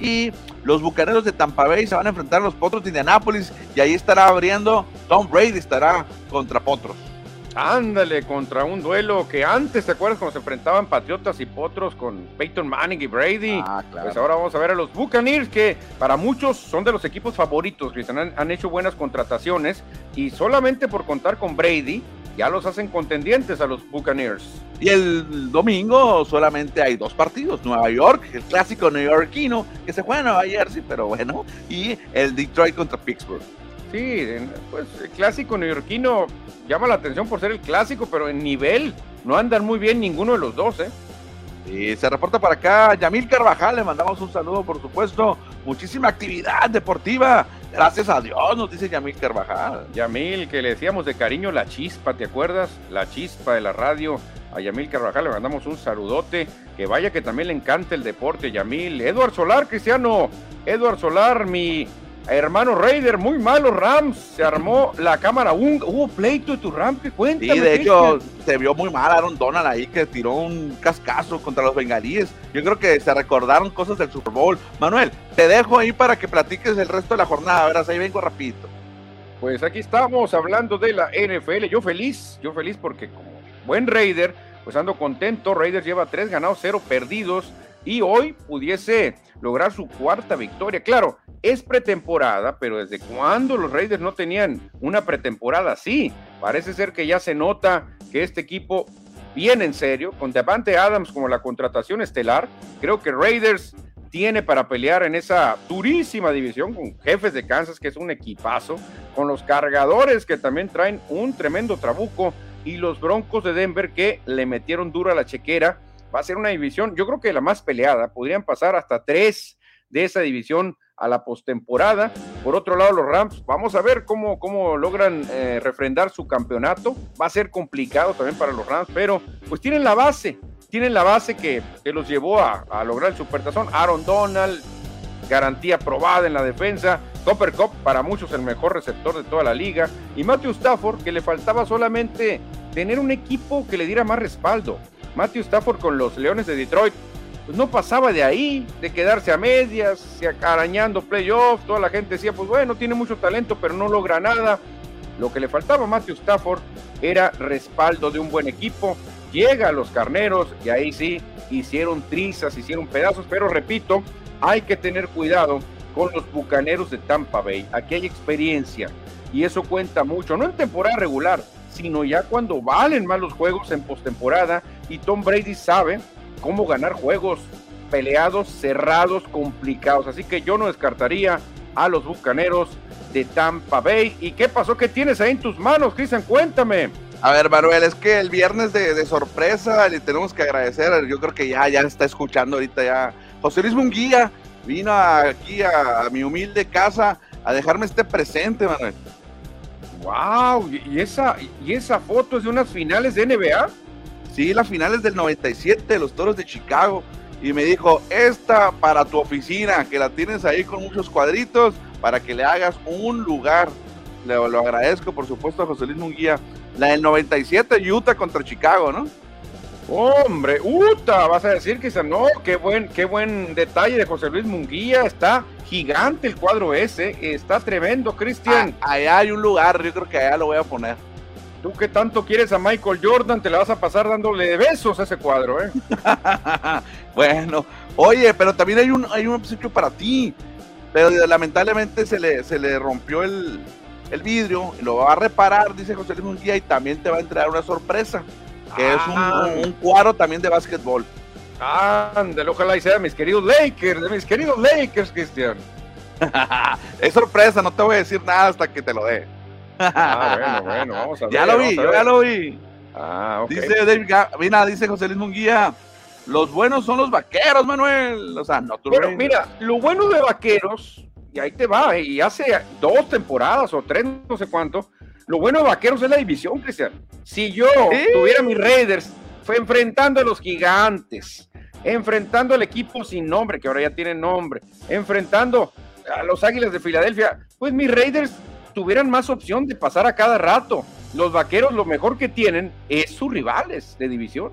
Y los bucaneros de Tampa Bay se van a enfrentar a los potros de Indianápolis y ahí estará abriendo Tom Brady, estará contra potros. Ándale, contra un duelo que antes, ¿te acuerdas cuando se enfrentaban Patriotas y Potros con Peyton Manning y Brady? Ah, claro. Pues ahora vamos a ver a los Buccaneers, que para muchos son de los equipos favoritos, Cristian. Han, han hecho buenas contrataciones y solamente por contar con Brady, ya los hacen contendientes a los Buccaneers. Y el domingo solamente hay dos partidos, Nueva York, el clásico neoyorquino, que se juega en Nueva Jersey, pero bueno, y el Detroit contra Pittsburgh. Sí, pues el clásico neoyorquino llama la atención por ser el clásico, pero en nivel no andan muy bien ninguno de los dos, ¿eh? Y se reporta para acá Yamil Carvajal, le mandamos un saludo, por supuesto. Muchísima actividad deportiva. Gracias a Dios, nos dice Yamil Carvajal. Yamil, que le decíamos de cariño la chispa, ¿te acuerdas? La chispa de la radio. A Yamil Carvajal le mandamos un saludote. Que vaya que también le encanta el deporte, Yamil. Edward Solar, Cristiano. Edward Solar, mi hermano Raider, muy malo Rams. Se armó la cámara. Un- hubo pleito de tu Rams, que cuéntame. Sí, de hecho, se vio muy mal Aaron Donald ahí que tiró un cascazo contra los bengalíes. Yo creo que se recordaron cosas del Super Bowl. Manuel, te dejo ahí para que platiques el resto de la jornada. Verás, ahí vengo rapidito. Pues aquí estamos hablando de la NFL. Yo feliz, yo feliz porque como buen Raider, pues ando contento. Raiders lleva tres ganados, cero perdidos y hoy pudiese lograr su cuarta victoria. Claro, es pretemporada, pero ¿desde cuándo los Raiders no tenían una pretemporada así? Parece ser que ya se nota que este equipo viene en serio, con Devante Adams como la contratación estelar. Creo que Raiders tiene para pelear en esa durísima división con Jefes de Kansas, que es un equipazo, con los cargadores que también traen un tremendo trabuco y los Broncos de Denver que le metieron duro a la chequera. Va a ser una división, yo creo que la más peleada. Podrían pasar hasta tres de esa división a la postemporada. Por otro lado, los Rams, vamos a ver cómo, cómo logran eh, refrendar su campeonato. Va a ser complicado también para los Rams, pero pues tienen la base, tienen la base que, que los llevó a, a lograr el supertazón. Aaron Donald, garantía probada en la defensa. Copper Cup, para muchos el mejor receptor de toda la liga. Y Matthew Stafford, que le faltaba solamente tener un equipo que le diera más respaldo. Matthew Stafford con los Leones de Detroit, pues no pasaba de ahí, de quedarse a medias, arañando playoffs. Toda la gente decía, pues bueno, tiene mucho talento, pero no logra nada. Lo que le faltaba a Matthew Stafford era respaldo de un buen equipo. Llega a los carneros y ahí sí hicieron trizas, hicieron pedazos, pero repito, hay que tener cuidado con los bucaneros de Tampa Bay. Aquí hay experiencia y eso cuenta mucho, no en temporada regular, sino ya cuando valen más los juegos en postemporada y Tom Brady sabe cómo ganar juegos peleados, cerrados, complicados. Así que yo no descartaría a los bucaneros de Tampa Bay. ¿Y qué pasó? ¿Qué tienes ahí en tus manos, Cristian? Cuéntame. A ver, Manuel, es que el viernes de, sorpresa le tenemos que agradecer. Yo creo que ya, ya está escuchando ahorita ya. José Luis Munguía vino aquí a, a mi humilde casa a dejarme este presente, Manuel. Wow, y esa, y esa foto es de unas finales de NBA. Sí, las finales del 97 de los Toros de Chicago. Y me dijo, esta para tu oficina, que la tienes ahí con muchos cuadritos, para que le hagas un lugar. Le, lo agradezco, por supuesto, a José Luis Munguía. La del 97, Utah contra Chicago, ¿no? Hombre, Uta, vas a decir que no, qué buen, qué buen detalle de José Luis Munguía, está gigante el cuadro ese, está tremendo, Cristian. Ah, allá hay un lugar, yo creo que allá lo voy a poner. Tú que tanto quieres a Michael Jordan, te la vas a pasar dándole besos a ese cuadro, ¿eh? bueno, oye, pero también hay un, hay un obsequio para ti. Pero lamentablemente se le, se le rompió el, el vidrio, lo va a reparar, dice José Luis Munguía, y también te va a entregar una sorpresa, que es un, Ah. un, cuadro también de básquetbol. Ándale, ojalá y sea de mis queridos Lakers, de mis queridos Lakers, Cristian. es sorpresa, no te voy a decir nada hasta que te lo dé. Ah, bueno, bueno, vamos a ver. ya lo vi, yo ya lo vi. Ah, ok. Dice David mira, dice José Luis Munguía, los buenos son los vaqueros, Manuel. O sea, no tú Pero mira, lo bueno de Vaqueros, y ahí te va, eh, y hace dos temporadas o tres, no sé cuánto, lo bueno de Vaqueros es la división, Cristian. Si yo Sí. tuviera mis Raiders, fue enfrentando a los gigantes, enfrentando al equipo sin nombre, que ahora ya tiene nombre, enfrentando a los Águilas de Filadelfia, pues mis Raiders tuvieran más opción de pasar a cada rato. Los Vaqueros lo mejor que tienen es sus rivales de división.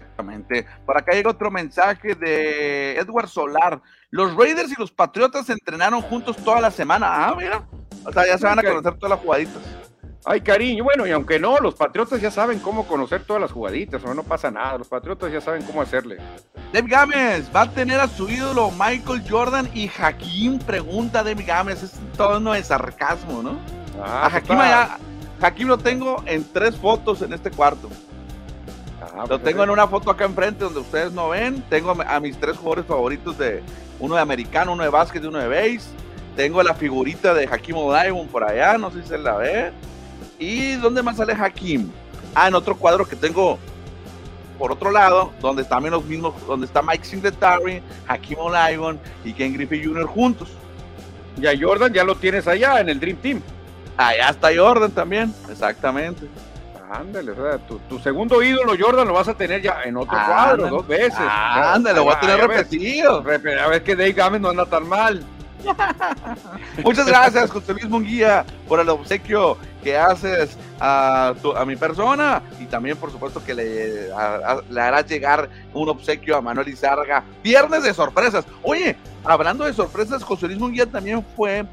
Exactamente. Por acá llega otro mensaje de Edward Solar. Los Raiders y los Patriotas se entrenaron juntos toda la semana. Ah, mira. O sea, ya se van a conocer todas las jugaditas. Hay cariño. Bueno, y aunque no, los Patriotas ya saben cómo conocer todas las jugaditas, o no pasa nada. Los Patriotas ya saben cómo hacerle. Dave Gámez va a tener a su ídolo Michael Jordan y Hakim, pregunta Dave Gámez. Es tono de sarcasmo, ¿no? Ah, a Hakim, allá, Hakim lo tengo en tres fotos en este cuarto. Ah, Lo pues, tengo en una foto acá enfrente donde ustedes no ven. Tengo a mis tres jugadores favoritos de uno de americano, uno de básquet y uno de base. Tengo la figurita de Hakim Olajuwon por allá, no sé si se la ve. ¿Y dónde más sale Hakim? Ah, en otro cuadro que tengo por otro lado, donde también los mismos, donde está Mike Singletary, Hakim Olajuwon y Ken Griffey Jr. juntos. Y a Jordan ya lo tienes allá en el Dream Team. Allá está Jordan también, exactamente. Ándale, o sea, tu, tu segundo ídolo, Jordan, lo vas a tener ya en otro Ándale. cuadro, dos veces. Ándale, lo voy a tener repetido. repe- A ver que Dave Gámez no anda tan mal. Muchas gracias, José Luis Munguía, por el obsequio que haces a, mi persona y también, por supuesto, que le, a- harás llegar un obsequio a Manuel Izarga. Viernes de sorpresas. Oye, hablando de sorpresas, José Luis Munguía también fue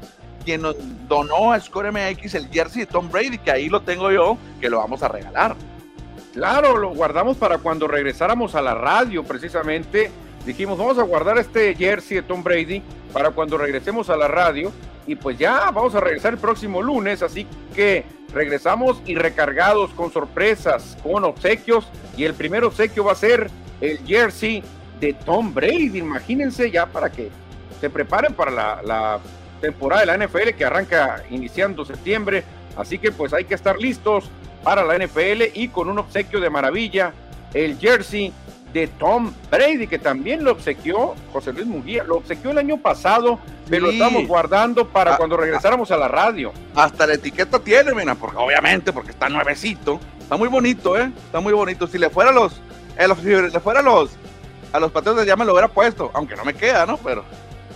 quien donó a Score MX el jersey de Tom Brady, que ahí lo tengo yo, que lo vamos a regalar. Claro, lo guardamos para cuando regresáramos a la radio, precisamente. Dijimos, vamos a guardar este jersey de Tom Brady para cuando regresemos a la radio. Y pues ya vamos a regresar el próximo lunes, así que regresamos y recargados con sorpresas, con obsequios. Y el primer obsequio va a ser el jersey de Tom Brady. Imagínense ya para que se preparen para la, la temporada de la NFL que arranca iniciando septiembre. Así que pues hay que estar listos para la NFL y con un obsequio de maravilla, el jersey de Tom Brady, que también lo obsequió José Luis Munguía, lo obsequió el año pasado, pero lo estamos guardando para Ah, cuando regresáramos a la radio. Hasta la etiqueta tiene, mira, porque obviamente, porque está nuevecito. Está muy bonito, ¿eh? Está muy bonito. Si le fuera a los, eh, los- si le fuera a los, a los patriotas ya me lo hubiera puesto, aunque no me queda, ¿no? Pero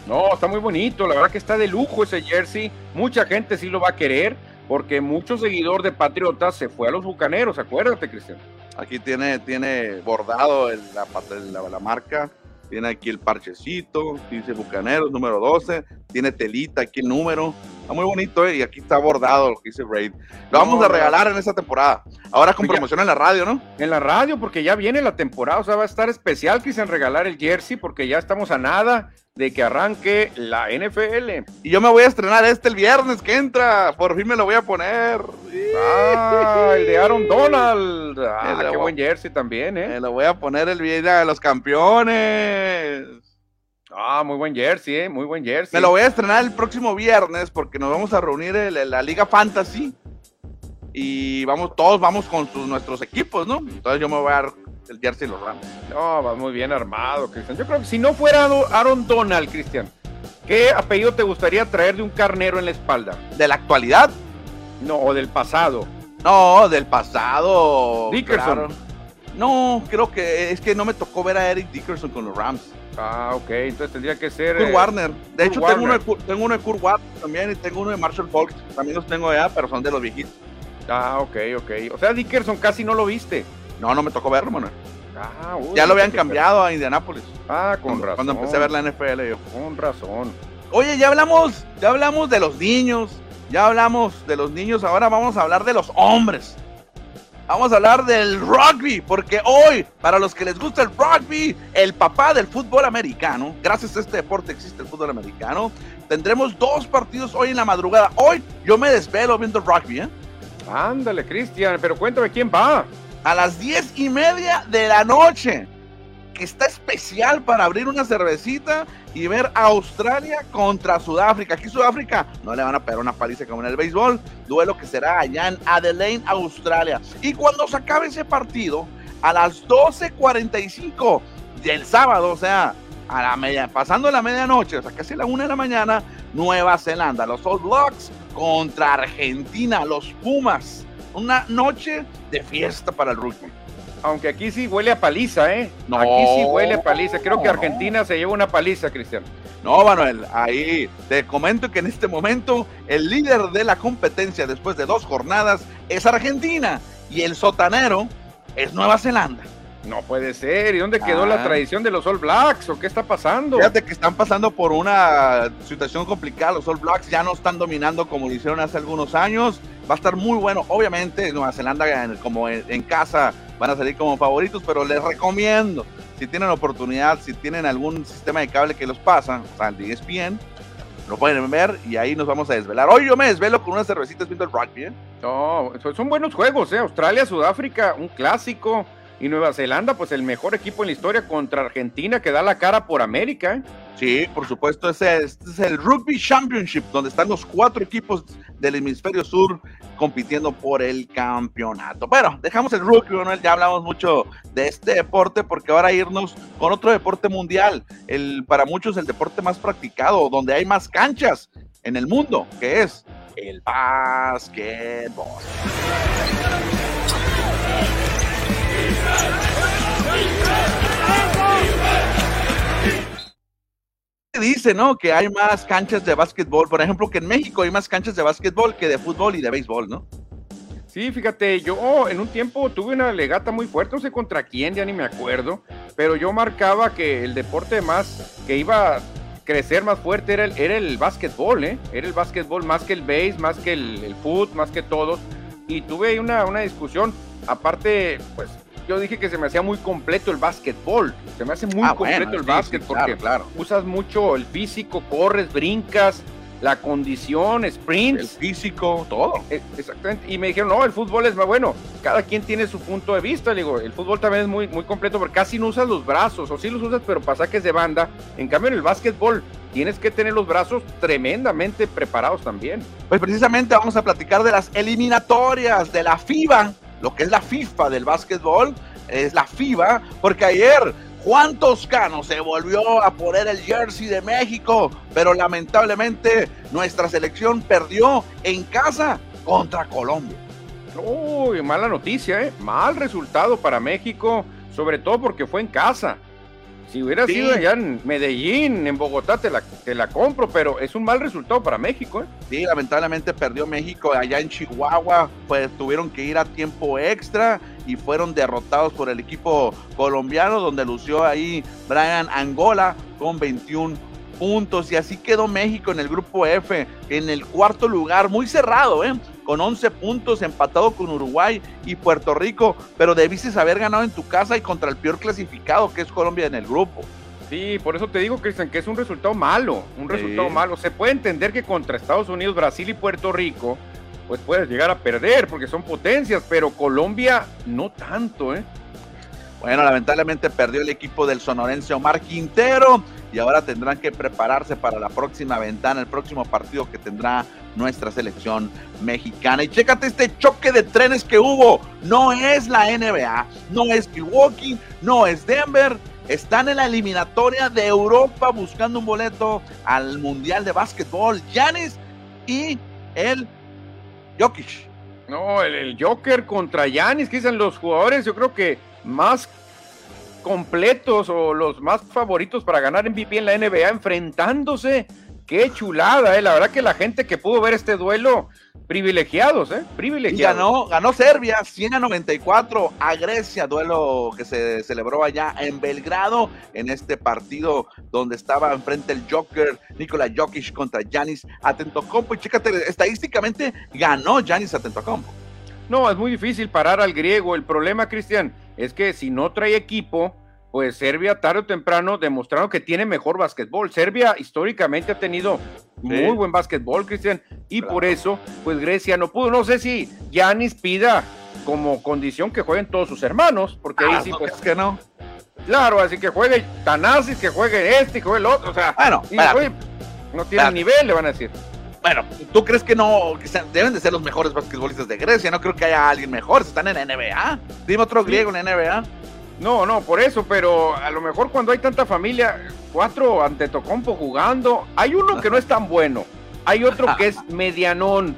No, está muy bonito, la verdad que está de lujo ese jersey, mucha gente sí lo va a querer, porque mucho seguidor de Patriotas se fue a los Bucaneros, acuérdate, Cristian. aquí tiene, tiene bordado el- la, la, la marca, tiene aquí el parchecito, dice Bucaneros número 12, tiene telita aquí el número. Está muy bonito, ¿eh? Y aquí está bordado lo que dice Raid. Lo vamos No, a regalar en esta temporada. Ahora con ya- promoción en la radio, ¿no? En la radio, porque ya viene la temporada, o sea, va a estar especial, Cristian, regalar el jersey, porque ya estamos a nada de que arranque la NFL. Y yo me voy a estrenar este el viernes que entra. Por fin me lo voy a poner. Ah, el de Aaron Donald. Ah, qué buen jersey también, ¿eh? Me lo voy a poner el día de los campeones. Ah, muy buen jersey, ¿eh? Muy buen jersey. Me lo voy a estrenar el próximo viernes porque nos vamos a reunir en la Liga Fantasy. Y vamos, todos vamos con sus, nuestros equipos, ¿no? Entonces yo me voy a dar el jersey de los Rams. No, va muy bien armado, Cristian. Yo creo que si no fuera Aaron Donald, Cristian, ¿qué apellido te gustaría traer de un carnero en la espalda? ¿De la actualidad? No, o del pasado. No, del pasado. Dickerson. claro. No, creo que es que no me tocó ver a Eric Dickerson con los Rams. Ah, ok, entonces tendría que ser. Kurt eh, Warner. De hecho, tengo uno, de, tengo uno de Kurt Warner también y tengo uno de Marshall Falk. También los tengo allá, pero son de los viejitos. Ah, ok, ok. O sea, Dickerson casi no lo viste. No, no me tocó verlo, Manuel. Ah, uy, Ya lo habían cambiado a Indianapolis. Ah, con cuando, razón. cuando empecé a ver la NFL yo. Con razón. Oye, ya hablamos, ya hablamos de los niños, ya hablamos de los niños, ahora vamos a hablar de los hombres. Vamos a hablar del rugby, porque hoy, para los que les gusta el rugby, el papá del fútbol americano, gracias a este deporte existe el fútbol americano, tendremos dos partidos hoy en la madrugada. Hoy yo me desvelo viendo el rugby, ¿eh? Ándale, Cristian, pero cuéntame quién va. a las diez y media de la noche, que está especial para abrir una cervecita y ver a Australia contra Sudáfrica. Aquí Sudáfrica no le van a pegar una paliza como en el béisbol, duelo que será allá en Adelaide, Australia. Y cuando se acabe ese partido, a las 12.45 del sábado, o sea, a la media, pasando la medianoche, o sea, casi la una de la mañana, Nueva Zelanda, los All Blacks contra Argentina, los Pumas. Una noche de fiesta para el rugby. Aunque aquí sí huele a paliza, ¿eh? No, aquí sí huele a paliza. Creo que no. Argentina se lleva una paliza, Cristian. No, Manuel, ahí te comento que en este momento el líder de la competencia después de dos jornadas es Argentina y el sotanero es Nueva Zelanda. No puede ser. ¿Y dónde quedó la Ah. tradición de los All Blacks? ¿O qué está pasando? Fíjate que están pasando por una situación complicada. Los All Blacks ya no están dominando como lo hicieron hace algunos años. Va a estar muy bueno. Obviamente, Nueva Zelanda, como en, casa, van a salir como favoritos, pero les recomiendo, si tienen oportunidad, si tienen algún sistema de cable que los pasa, o sea, el ESPN, lo pueden ver y ahí nos vamos a desvelar. Hoy yo me desvelo con unas cervecitas viendo el rugby. ¿eh? No, son buenos juegos, ¿eh? Australia, Sudáfrica, un clásico. Y Nueva Zelanda, pues el mejor equipo en la historia contra Argentina que da la cara por América. ¿eh? Sí, por supuesto, este es el Rugby Championship, donde están los cuatro equipos del hemisferio sur compitiendo por el campeonato. Bueno, dejamos el rugby, Manuel, ya hablamos mucho de este deporte, porque ahora irnos con otro deporte mundial, el para muchos el deporte más practicado, donde hay más canchas en el mundo, que es el básquetbol dice, ¿no? Que hay más canchas de básquetbol. Por ejemplo, que en México hay más canchas de básquetbol que de fútbol y de béisbol, ¿no? Sí, fíjate, yo en un tiempo tuve una legata muy fuerte, no sé contra quién, ya ni me acuerdo, pero yo marcaba que el deporte más que iba a crecer más fuerte era el, era el básquetbol, ¿eh? Era el básquetbol más que el béis, más que el, el fútbol, más que todos. Y tuve una, una discusión, aparte, pues yo dije que se me hacía muy completo el básquetbol. Se me hace muy ah, completo el básquet porque usas mucho el físico, corres, brincas, la condición, sprints. El físico, todo. E, exactamente. Y me dijeron, no, el fútbol es más bueno. Cada quien tiene su punto de vista. Le digo, el fútbol también es muy, muy completo porque casi no usas los brazos, o sí los usas, pero para saques de banda. En cambio, en el básquetbol tienes que tener los brazos tremendamente preparados también. Pues precisamente vamos a platicar de las eliminatorias de la FIBA lo que es la FIFA del básquetbol, es la FIBA, porque ayer Juan Toscano se volvió a poner el jersey de México, pero lamentablemente nuestra selección perdió en casa contra Colombia. Uy, mala noticia, ¿eh? Mal resultado para México, sobre todo porque fue en casa. Si hubiera sido allá en Medellín, en Bogotá, te la, te la compro, pero es un mal resultado para México. ¿eh? Sí, lamentablemente perdió México allá en Chihuahua, pues tuvieron que ir a tiempo extra y fueron derrotados por el equipo colombiano, donde lució ahí Brian Angola con 21 puntos y así quedó México en el grupo F, en el cuarto lugar, muy cerrado, ¿eh? Con 11 puntos, empatado con Uruguay y Puerto Rico, pero debiste haber ganado en tu casa y contra el peor clasificado que es Colombia en el grupo. Sí, por eso te digo, Cristian, que es un resultado malo, un resultado malo. Se puede entender que contra Estados Unidos, Brasil y Puerto Rico, pues puedes llegar a perder porque son potencias, pero Colombia no tanto, ¿eh? Bueno, lamentablemente perdió el equipo del sonorense Omar Quintero y ahora tendrán que prepararse para la próxima ventana, el próximo partido que tendrá nuestra selección mexicana. Y chécate este choque de trenes que hubo. No es la NBA, no es Milwaukee, no es Denver. Están en la eliminatoria de Europa buscando un boleto al Mundial de Básquetbol. Yanis y el Jokic. No, el, Joker contra Yanis, que dicen los jugadores, yo creo que más completos o los más favoritos para ganar MVP en la NBA enfrentándose. Qué chulada, eh. La verdad que la gente que pudo ver este duelo, privilegiados, eh. Privilegiados. ganó, ganó Serbia 100 a 94 a Grecia, duelo que se celebró allá en Belgrado, en este partido donde estaba enfrente el Joker, Nikola Jokic contra Yanis Atentocompo. Y chécate, estadísticamente ganó Yanis Atentocompo. No, es muy difícil parar al griego. El problema, Cristian, es que si no trae equipo, pues Serbia tarde o temprano demostraron que tiene mejor básquetbol. Serbia históricamente ha tenido muy buen básquetbol, Cristian, y por eso, pues Grecia no pudo. No sé si Yanis pida como condición que jueguen todos sus hermanos, porque ahí ah, sí, pues que no. Claro, así que juegue Tanasis, que juegue este, que juegue el otro, o sea, bueno, no tiene nivel, le van a decir. Bueno, ¿tú crees que no que deben de ser los mejores basquetbolistas de Grecia? No creo que haya alguien mejor. Están en NBA. Dime otro griego en NBA. No, no, por eso, pero a lo mejor cuando hay tanta familia, cuatro ante Tocompo jugando, hay uno que no es tan bueno, hay otro que es medianón.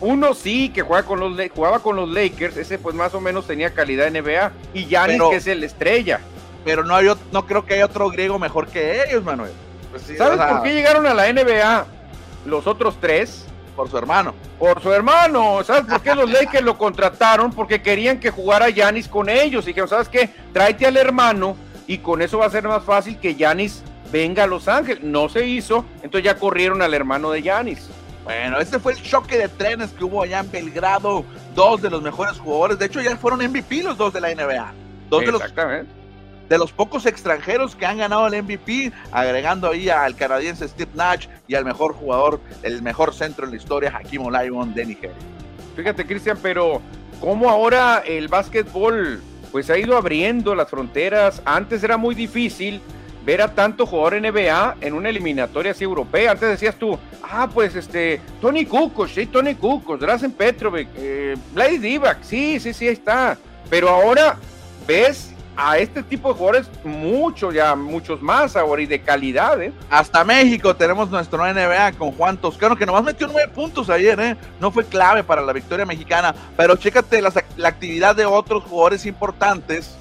Uno sí que juega con los, jugaba con los Lakers, ese pues más o menos tenía calidad NBA, y Yanis que es el estrella. Pero no, hay, no creo que haya otro griego mejor que ellos, Manuel. Pues ¿Sabes por qué llegaron a la NBA? Los otros tres. Por su hermano. Por su hermano. ¿Sabes por qué los Lakers lo contrataron? Porque querían que jugara Yanis con ellos. Y dijeron, ¿sabes qué? Tráete al hermano y con eso va a ser más fácil que Yanis venga a Los Ángeles. No se hizo, entonces ya corrieron al hermano de Yanis. Bueno, este fue el choque de trenes que hubo allá en Belgrado. Dos de los mejores jugadores, de hecho ya fueron MVP los dos de la NBA. Dos de los, Exactamente. De los pocos extranjeros que han ganado el MVP, agregando ahí al canadiense Steve Nash y al mejor jugador, el mejor centro en la historia, Hakim Olajuwon de Nigeria. Fíjate, Cristian, pero cómo ahora el básquetbol pues ha ido abriendo las fronteras. Antes era muy difícil ver a tanto jugador NBA en una eliminatoria así europea. Antes decías tú, ah, pues este, Tony Kukoc, sí, Tony Kukoc, Drazen Petrovic, eh, Divac, sí, sí, sí, ahí está. Pero ahora ves a este tipo de jugadores muchos, ya muchos más ahora y de calidad, ¿eh? Hasta México tenemos nuestro NBA con Juan Toscano, que nomás metió nueve puntos ayer, ¿eh? No fue clave para la victoria mexicana, pero chécate las- la actividad de otros jugadores importantes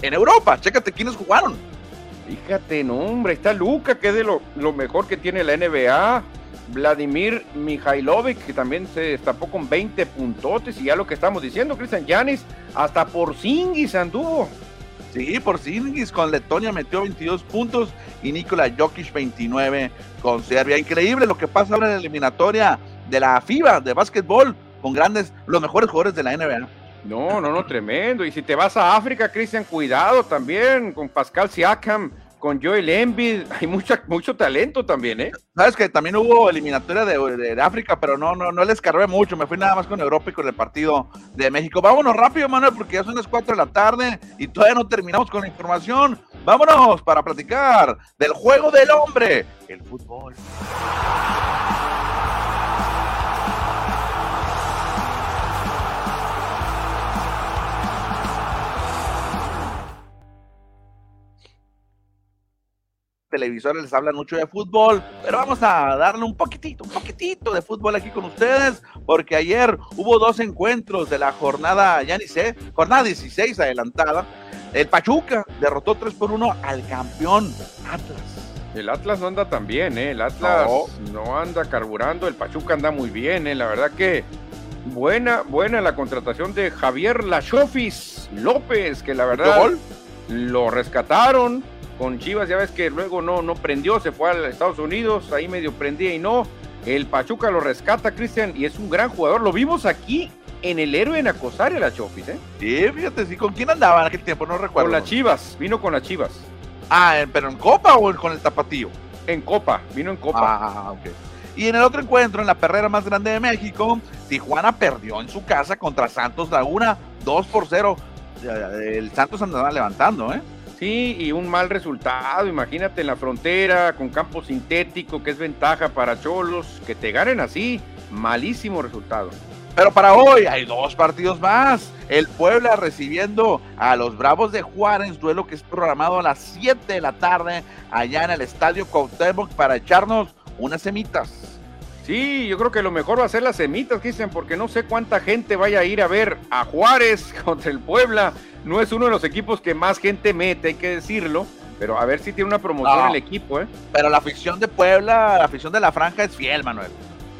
en Europa. Chécate quiénes jugaron. Fíjate, no, hombre, está Luca, que es de lo, lo mejor que tiene la NBA. Vladimir Mihailovic, que también se destapó con 20 puntotes. Y ya lo que estamos diciendo, Cristian Yanis, hasta por Singis anduvo. Sí, por Zingis con Letonia metió 22 puntos y Nikola Jokic 29 con Serbia. Increíble lo que pasa ahora en la eliminatoria de la FIBA de básquetbol con grandes, los mejores jugadores de la NBA. No, no, no, tremendo. Y si te vas a África, Cristian, cuidado también con Pascal Siakam, con Joel Embiid. Hay mucha, mucho talento también, ¿eh? Sabes que también hubo eliminatoria de, de- África, pero no, no, no les cargué mucho. Me fui nada más con Europa y con el partido de México. Vámonos rápido, Manuel, porque ya son las 4 de la tarde y todavía no terminamos con la información. Vámonos para platicar del juego del hombre, el fútbol. Televisores les hablan mucho de fútbol, pero vamos a darle un poquitito, un poquitito de fútbol aquí con ustedes, porque ayer hubo dos encuentros de la jornada, ya ni sé, jornada 16 adelantada. El Pachuca derrotó 3 por 1 al campeón Atlas. El Atlas no anda tan bien, ¿eh? El Atlas No. no, anda carburando, el Pachuca anda muy bien, ¿eh? La verdad que buena, buena la contratación de Javier Lachofis López, que la verdad gol? Lo rescataron con Chivas, ya ves que luego no, no prendió, se fue a Estados Unidos, ahí medio prendía y no. El Pachuca lo rescata, Cristian, y es un gran jugador. Lo vimos aquí en el héroe en Acosario, Lachofis, ¿eh? Sí, fíjate, sí, ¿con quién andaba en aquel tiempo? No recuerdo. Con las Chivas, vino con las Chivas. Ah, ¿en- pero en Copa o con el Tapatío. En Copa, vino en Copa. Ah, ok. Y en el otro encuentro, en la perrera más grande de México, Tijuana perdió en su casa contra Santos Laguna 2 por 0. El Santos andaba levantando, ¿eh? Sí, y un mal resultado, imagínate en la frontera, con campo sintético, que es ventaja para Cholos, que te ganen así, malísimo resultado. Pero para hoy hay dos partidos más. El Puebla recibiendo a los Bravos de Juárez, duelo que es programado a las 7 de la tarde allá en el Estadio Cuauhtémoc para echarnos unas semitas. Sí, yo creo que lo mejor va a ser las semitas, Cristian, porque no sé cuánta gente vaya a ir a ver a Juárez contra el Puebla. No es uno de los equipos que más gente mete, hay que decirlo, pero a ver si tiene una promoción No. el equipo, ¿eh? Pero la afición de Puebla, la afición de la franja es fiel, Manuel.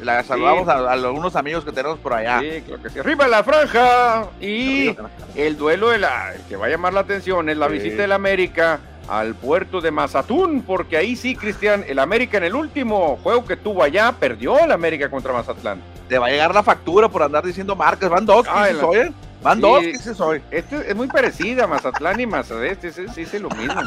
La saludamos Sí. a, a algunos amigos que tenemos por allá. Sí, claro que sí. Arriba la franja y el duelo de la que va a llamar la atención es la Sí. visita del América al puerto de Mazatún, porque ahí sí, Cristian, el América en el último juego que tuvo allá perdió el América contra Mazatlán. Te va a llegar la factura por andar diciendo marcas. Van dos, Ay, ¿qué la- hoy? Van Sí. dos, ¿qué hoy? Este es muy parecida, Mazatlán y sí, sí, es lo mismo.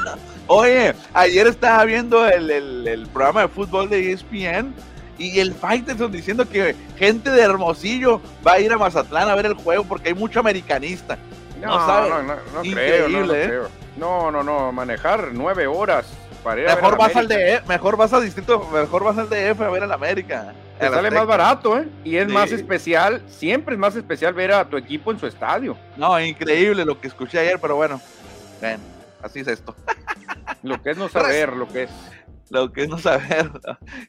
Oye, ayer estaba viendo el, el- el programa de fútbol de ESPN y el Faitelson diciendo que gente de Hermosillo va a ir a Mazatlán a ver el juego porque hay mucho americanista. No, No sabe. no, no, no Increíble, creo, no, no ¿eh? creo. No, no, no, manejar nueve horas para ir a ver Mejor vas al. DF, mejor vas al distrito, mejor vas al DF a ver al América. Te Al sale más barato, ¿eh? Y es Sí. más especial, siempre es más especial ver a tu equipo en su estadio. No, increíble lo que escuché ayer, pero bueno, así es esto. Lo que es no saber, lo que es. Lo que es no saber.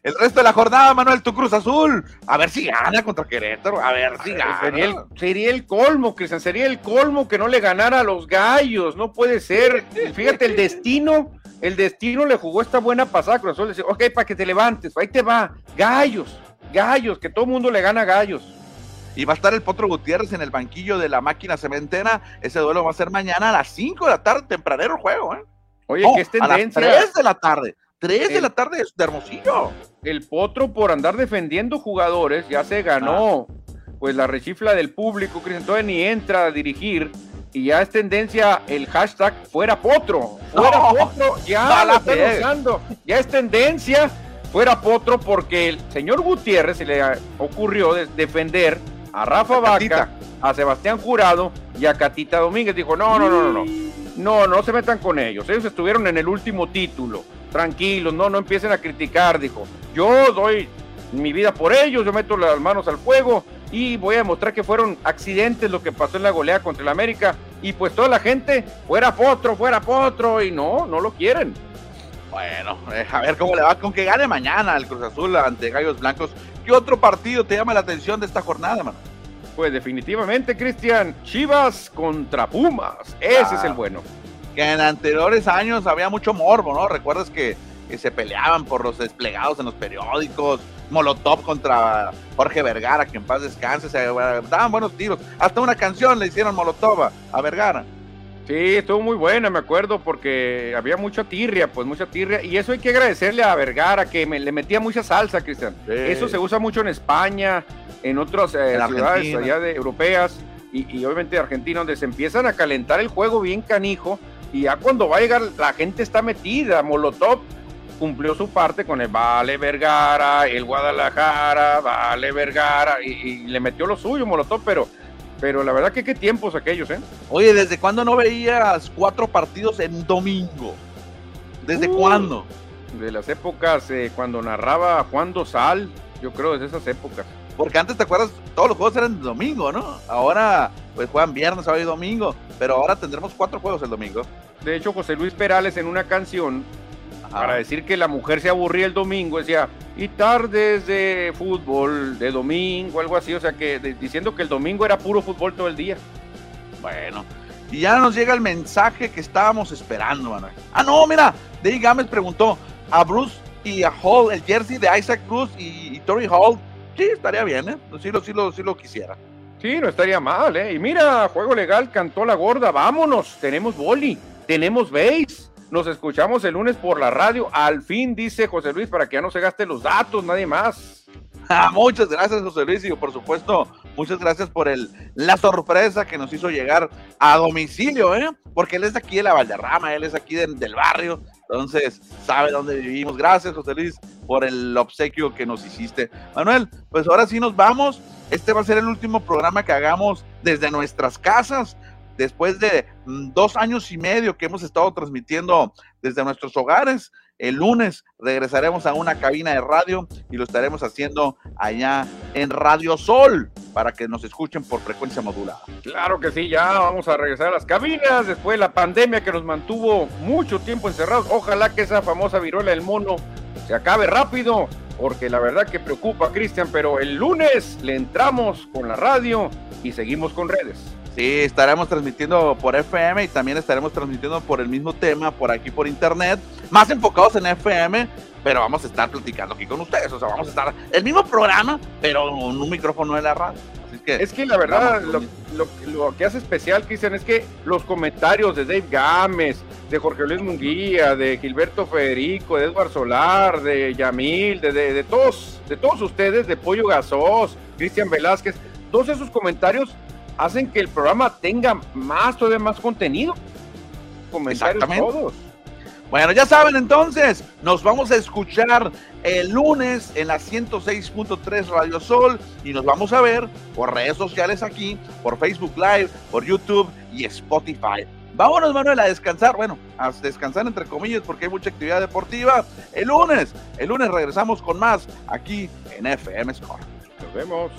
El resto de la jornada, Manuel, tu Cruz Azul. A ver si gana contra Querétaro. A ver si gana. Sería el, sería el colmo, Cristian, sería el colmo que no le ganara a los gallos, no puede ser. Fíjate, el destino, el destino le jugó esta buena pasada Cruz Azul, ok, para que te levantes, ahí te va, gallos, gallos, que todo el mundo le gana a gallos. Y va a estar el Potro Gutiérrez en el banquillo de la máquina cementera. Ese duelo va a ser mañana a las 5 de la tarde, tempranero el juego, ¿eh? Oye, No, que es a las tendencia. 3 de la tarde. 3 de la tarde de Hermosillo. El Potro por andar defendiendo jugadores ya se ganó pues la rechifla del público, Cristian, ni entra a dirigir y ya es tendencia el hashtag fuera Potro, fuera No, Potro, ya la están pegues. usando, ya es tendencia fuera Potro porque el señor Gutiérrez se le ocurrió de- defender a Rafa Vaca, a Sebastián Jurado y a Catita Domínguez, dijo, no, no, no, no, no. No, no se metan con ellos. Ellos estuvieron en el último título. Tranquilos, no, no empiecen a criticar, dijo. Yo doy mi vida por ellos, yo meto las manos al fuego y voy a demostrar que fueron accidentes lo que pasó en la goleada contra el América. Y pues toda la gente, fuera potro, fuera potro, y no, no lo quieren. Bueno, eh, a ver cómo le va con que gane mañana el Cruz Azul ante Gallos Blancos. ¿Qué otro partido te llama la atención de esta jornada, mano? Pues definitivamente, Cristian, Chivas contra Pumas. Ese Ah. es el bueno. Que en anteriores años había mucho morbo, ¿no? Recuerdas que, que se peleaban por los desplegados en los periódicos, Molotov contra Jorge Vergara, que en paz descanse, se daban buenos tiros. Hasta una canción le hicieron Molotov a- a Vergara. Sí, estuvo muy buena, me acuerdo, porque había mucha tirria, pues mucha tirria. Y eso hay que agradecerle a Vergara, que me, le metía mucha salsa, Cristian. Sí. Eso se usa mucho en España, en otras eh, En ciudades allá de europeas y, y obviamente Argentina, donde se empiezan a calentar el juego bien canijo. Y ya cuando va a llegar, la gente está metida. Molotov cumplió su parte con el Vale Vergara, el Guadalajara, Vale Vergara, y, y le metió lo suyo Molotov, pero, pero la verdad que qué tiempos aquellos, ¿eh? Oye, ¿desde cuándo no veías cuatro partidos en domingo? ¿Desde Uh. cuándo? de las épocas eh, cuando narraba Juan Dosal, yo creo desde esas épocas. Porque antes, ¿te acuerdas? Todos los juegos eran domingo, ¿no? Ahora, pues juegan viernes, sábado y domingo. Pero ahora tendremos cuatro juegos el domingo. De hecho, José Luis Perales en una canción, Ajá. para decir que la mujer se aburría el domingo, decía, y tardes de fútbol, de domingo, algo así, o sea, que de- diciendo que el domingo era puro fútbol todo el día. Bueno, y ya nos llega el mensaje que estábamos esperando, Manuel. Ah, no, mira, Dave Gámez preguntó a Bruce y a Hall, el jersey de Isaac Bruce y, y Tori Hall. Sí, estaría bien, ¿eh? Sí lo, sí lo, sí lo quisiera. Sí, no estaría mal, ¿eh? Y mira, juego legal, cantó la gorda, vámonos, tenemos boli, tenemos base, nos escuchamos el lunes por la radio, al fin, dice José Luis, para que ya no se gasten los datos, nadie más. Ah, muchas gracias, José Luis, y por supuesto, muchas gracias por el, la sorpresa que nos hizo llegar a domicilio, ¿eh? Porque él es de aquí de la Valderrama, él es aquí de- del barrio, entonces sabe dónde vivimos. Gracias, José Luis, por el obsequio que nos hiciste. Manuel, pues ahora sí nos vamos. Este va a ser el último programa que hagamos desde nuestras casas, después de mm, dos años y medio que hemos estado transmitiendo desde nuestros hogares. El lunes regresaremos a una cabina de radio y lo estaremos haciendo allá en Radio Sol para que nos escuchen por frecuencia modulada. Claro que sí, ya vamos a regresar a las cabinas después de la pandemia que nos mantuvo mucho tiempo encerrados. Ojalá que esa famosa viruela del mono se acabe rápido, porque la verdad que preocupa, Cristian, pero el lunes le entramos con la radio y seguimos con redes. Sí, estaremos transmitiendo por FM y también estaremos transmitiendo por el mismo tema por aquí por internet, más enfocados en FM, pero vamos a estar platicando aquí con ustedes, o sea, vamos a estar el mismo programa, pero con un micrófono de la radio. Así que Es que la verdad, lo, lo- lo que hace especial, Cristian, es que los comentarios de Dave Gámez, de Jorge Luis Munguía, de Gilberto Federico, de Edward Solar, de Yamil, de, de- de todos, de todos ustedes, de Pollo Gasós, Cristian Velázquez, todos esos comentarios hacen que el programa tenga más, todavía más contenido. Comentarios Exactamente. todos. Bueno, ya saben entonces, nos vamos a escuchar el lunes en la 106.3 Radio Sol y nos vamos a ver por redes sociales aquí, por Facebook Live, por YouTube y Spotify. Vámonos, Manuel, a descansar. Bueno, a descansar entre comillas porque hay mucha actividad deportiva. El lunes, el lunes regresamos con más aquí en FM Score. Nos vemos.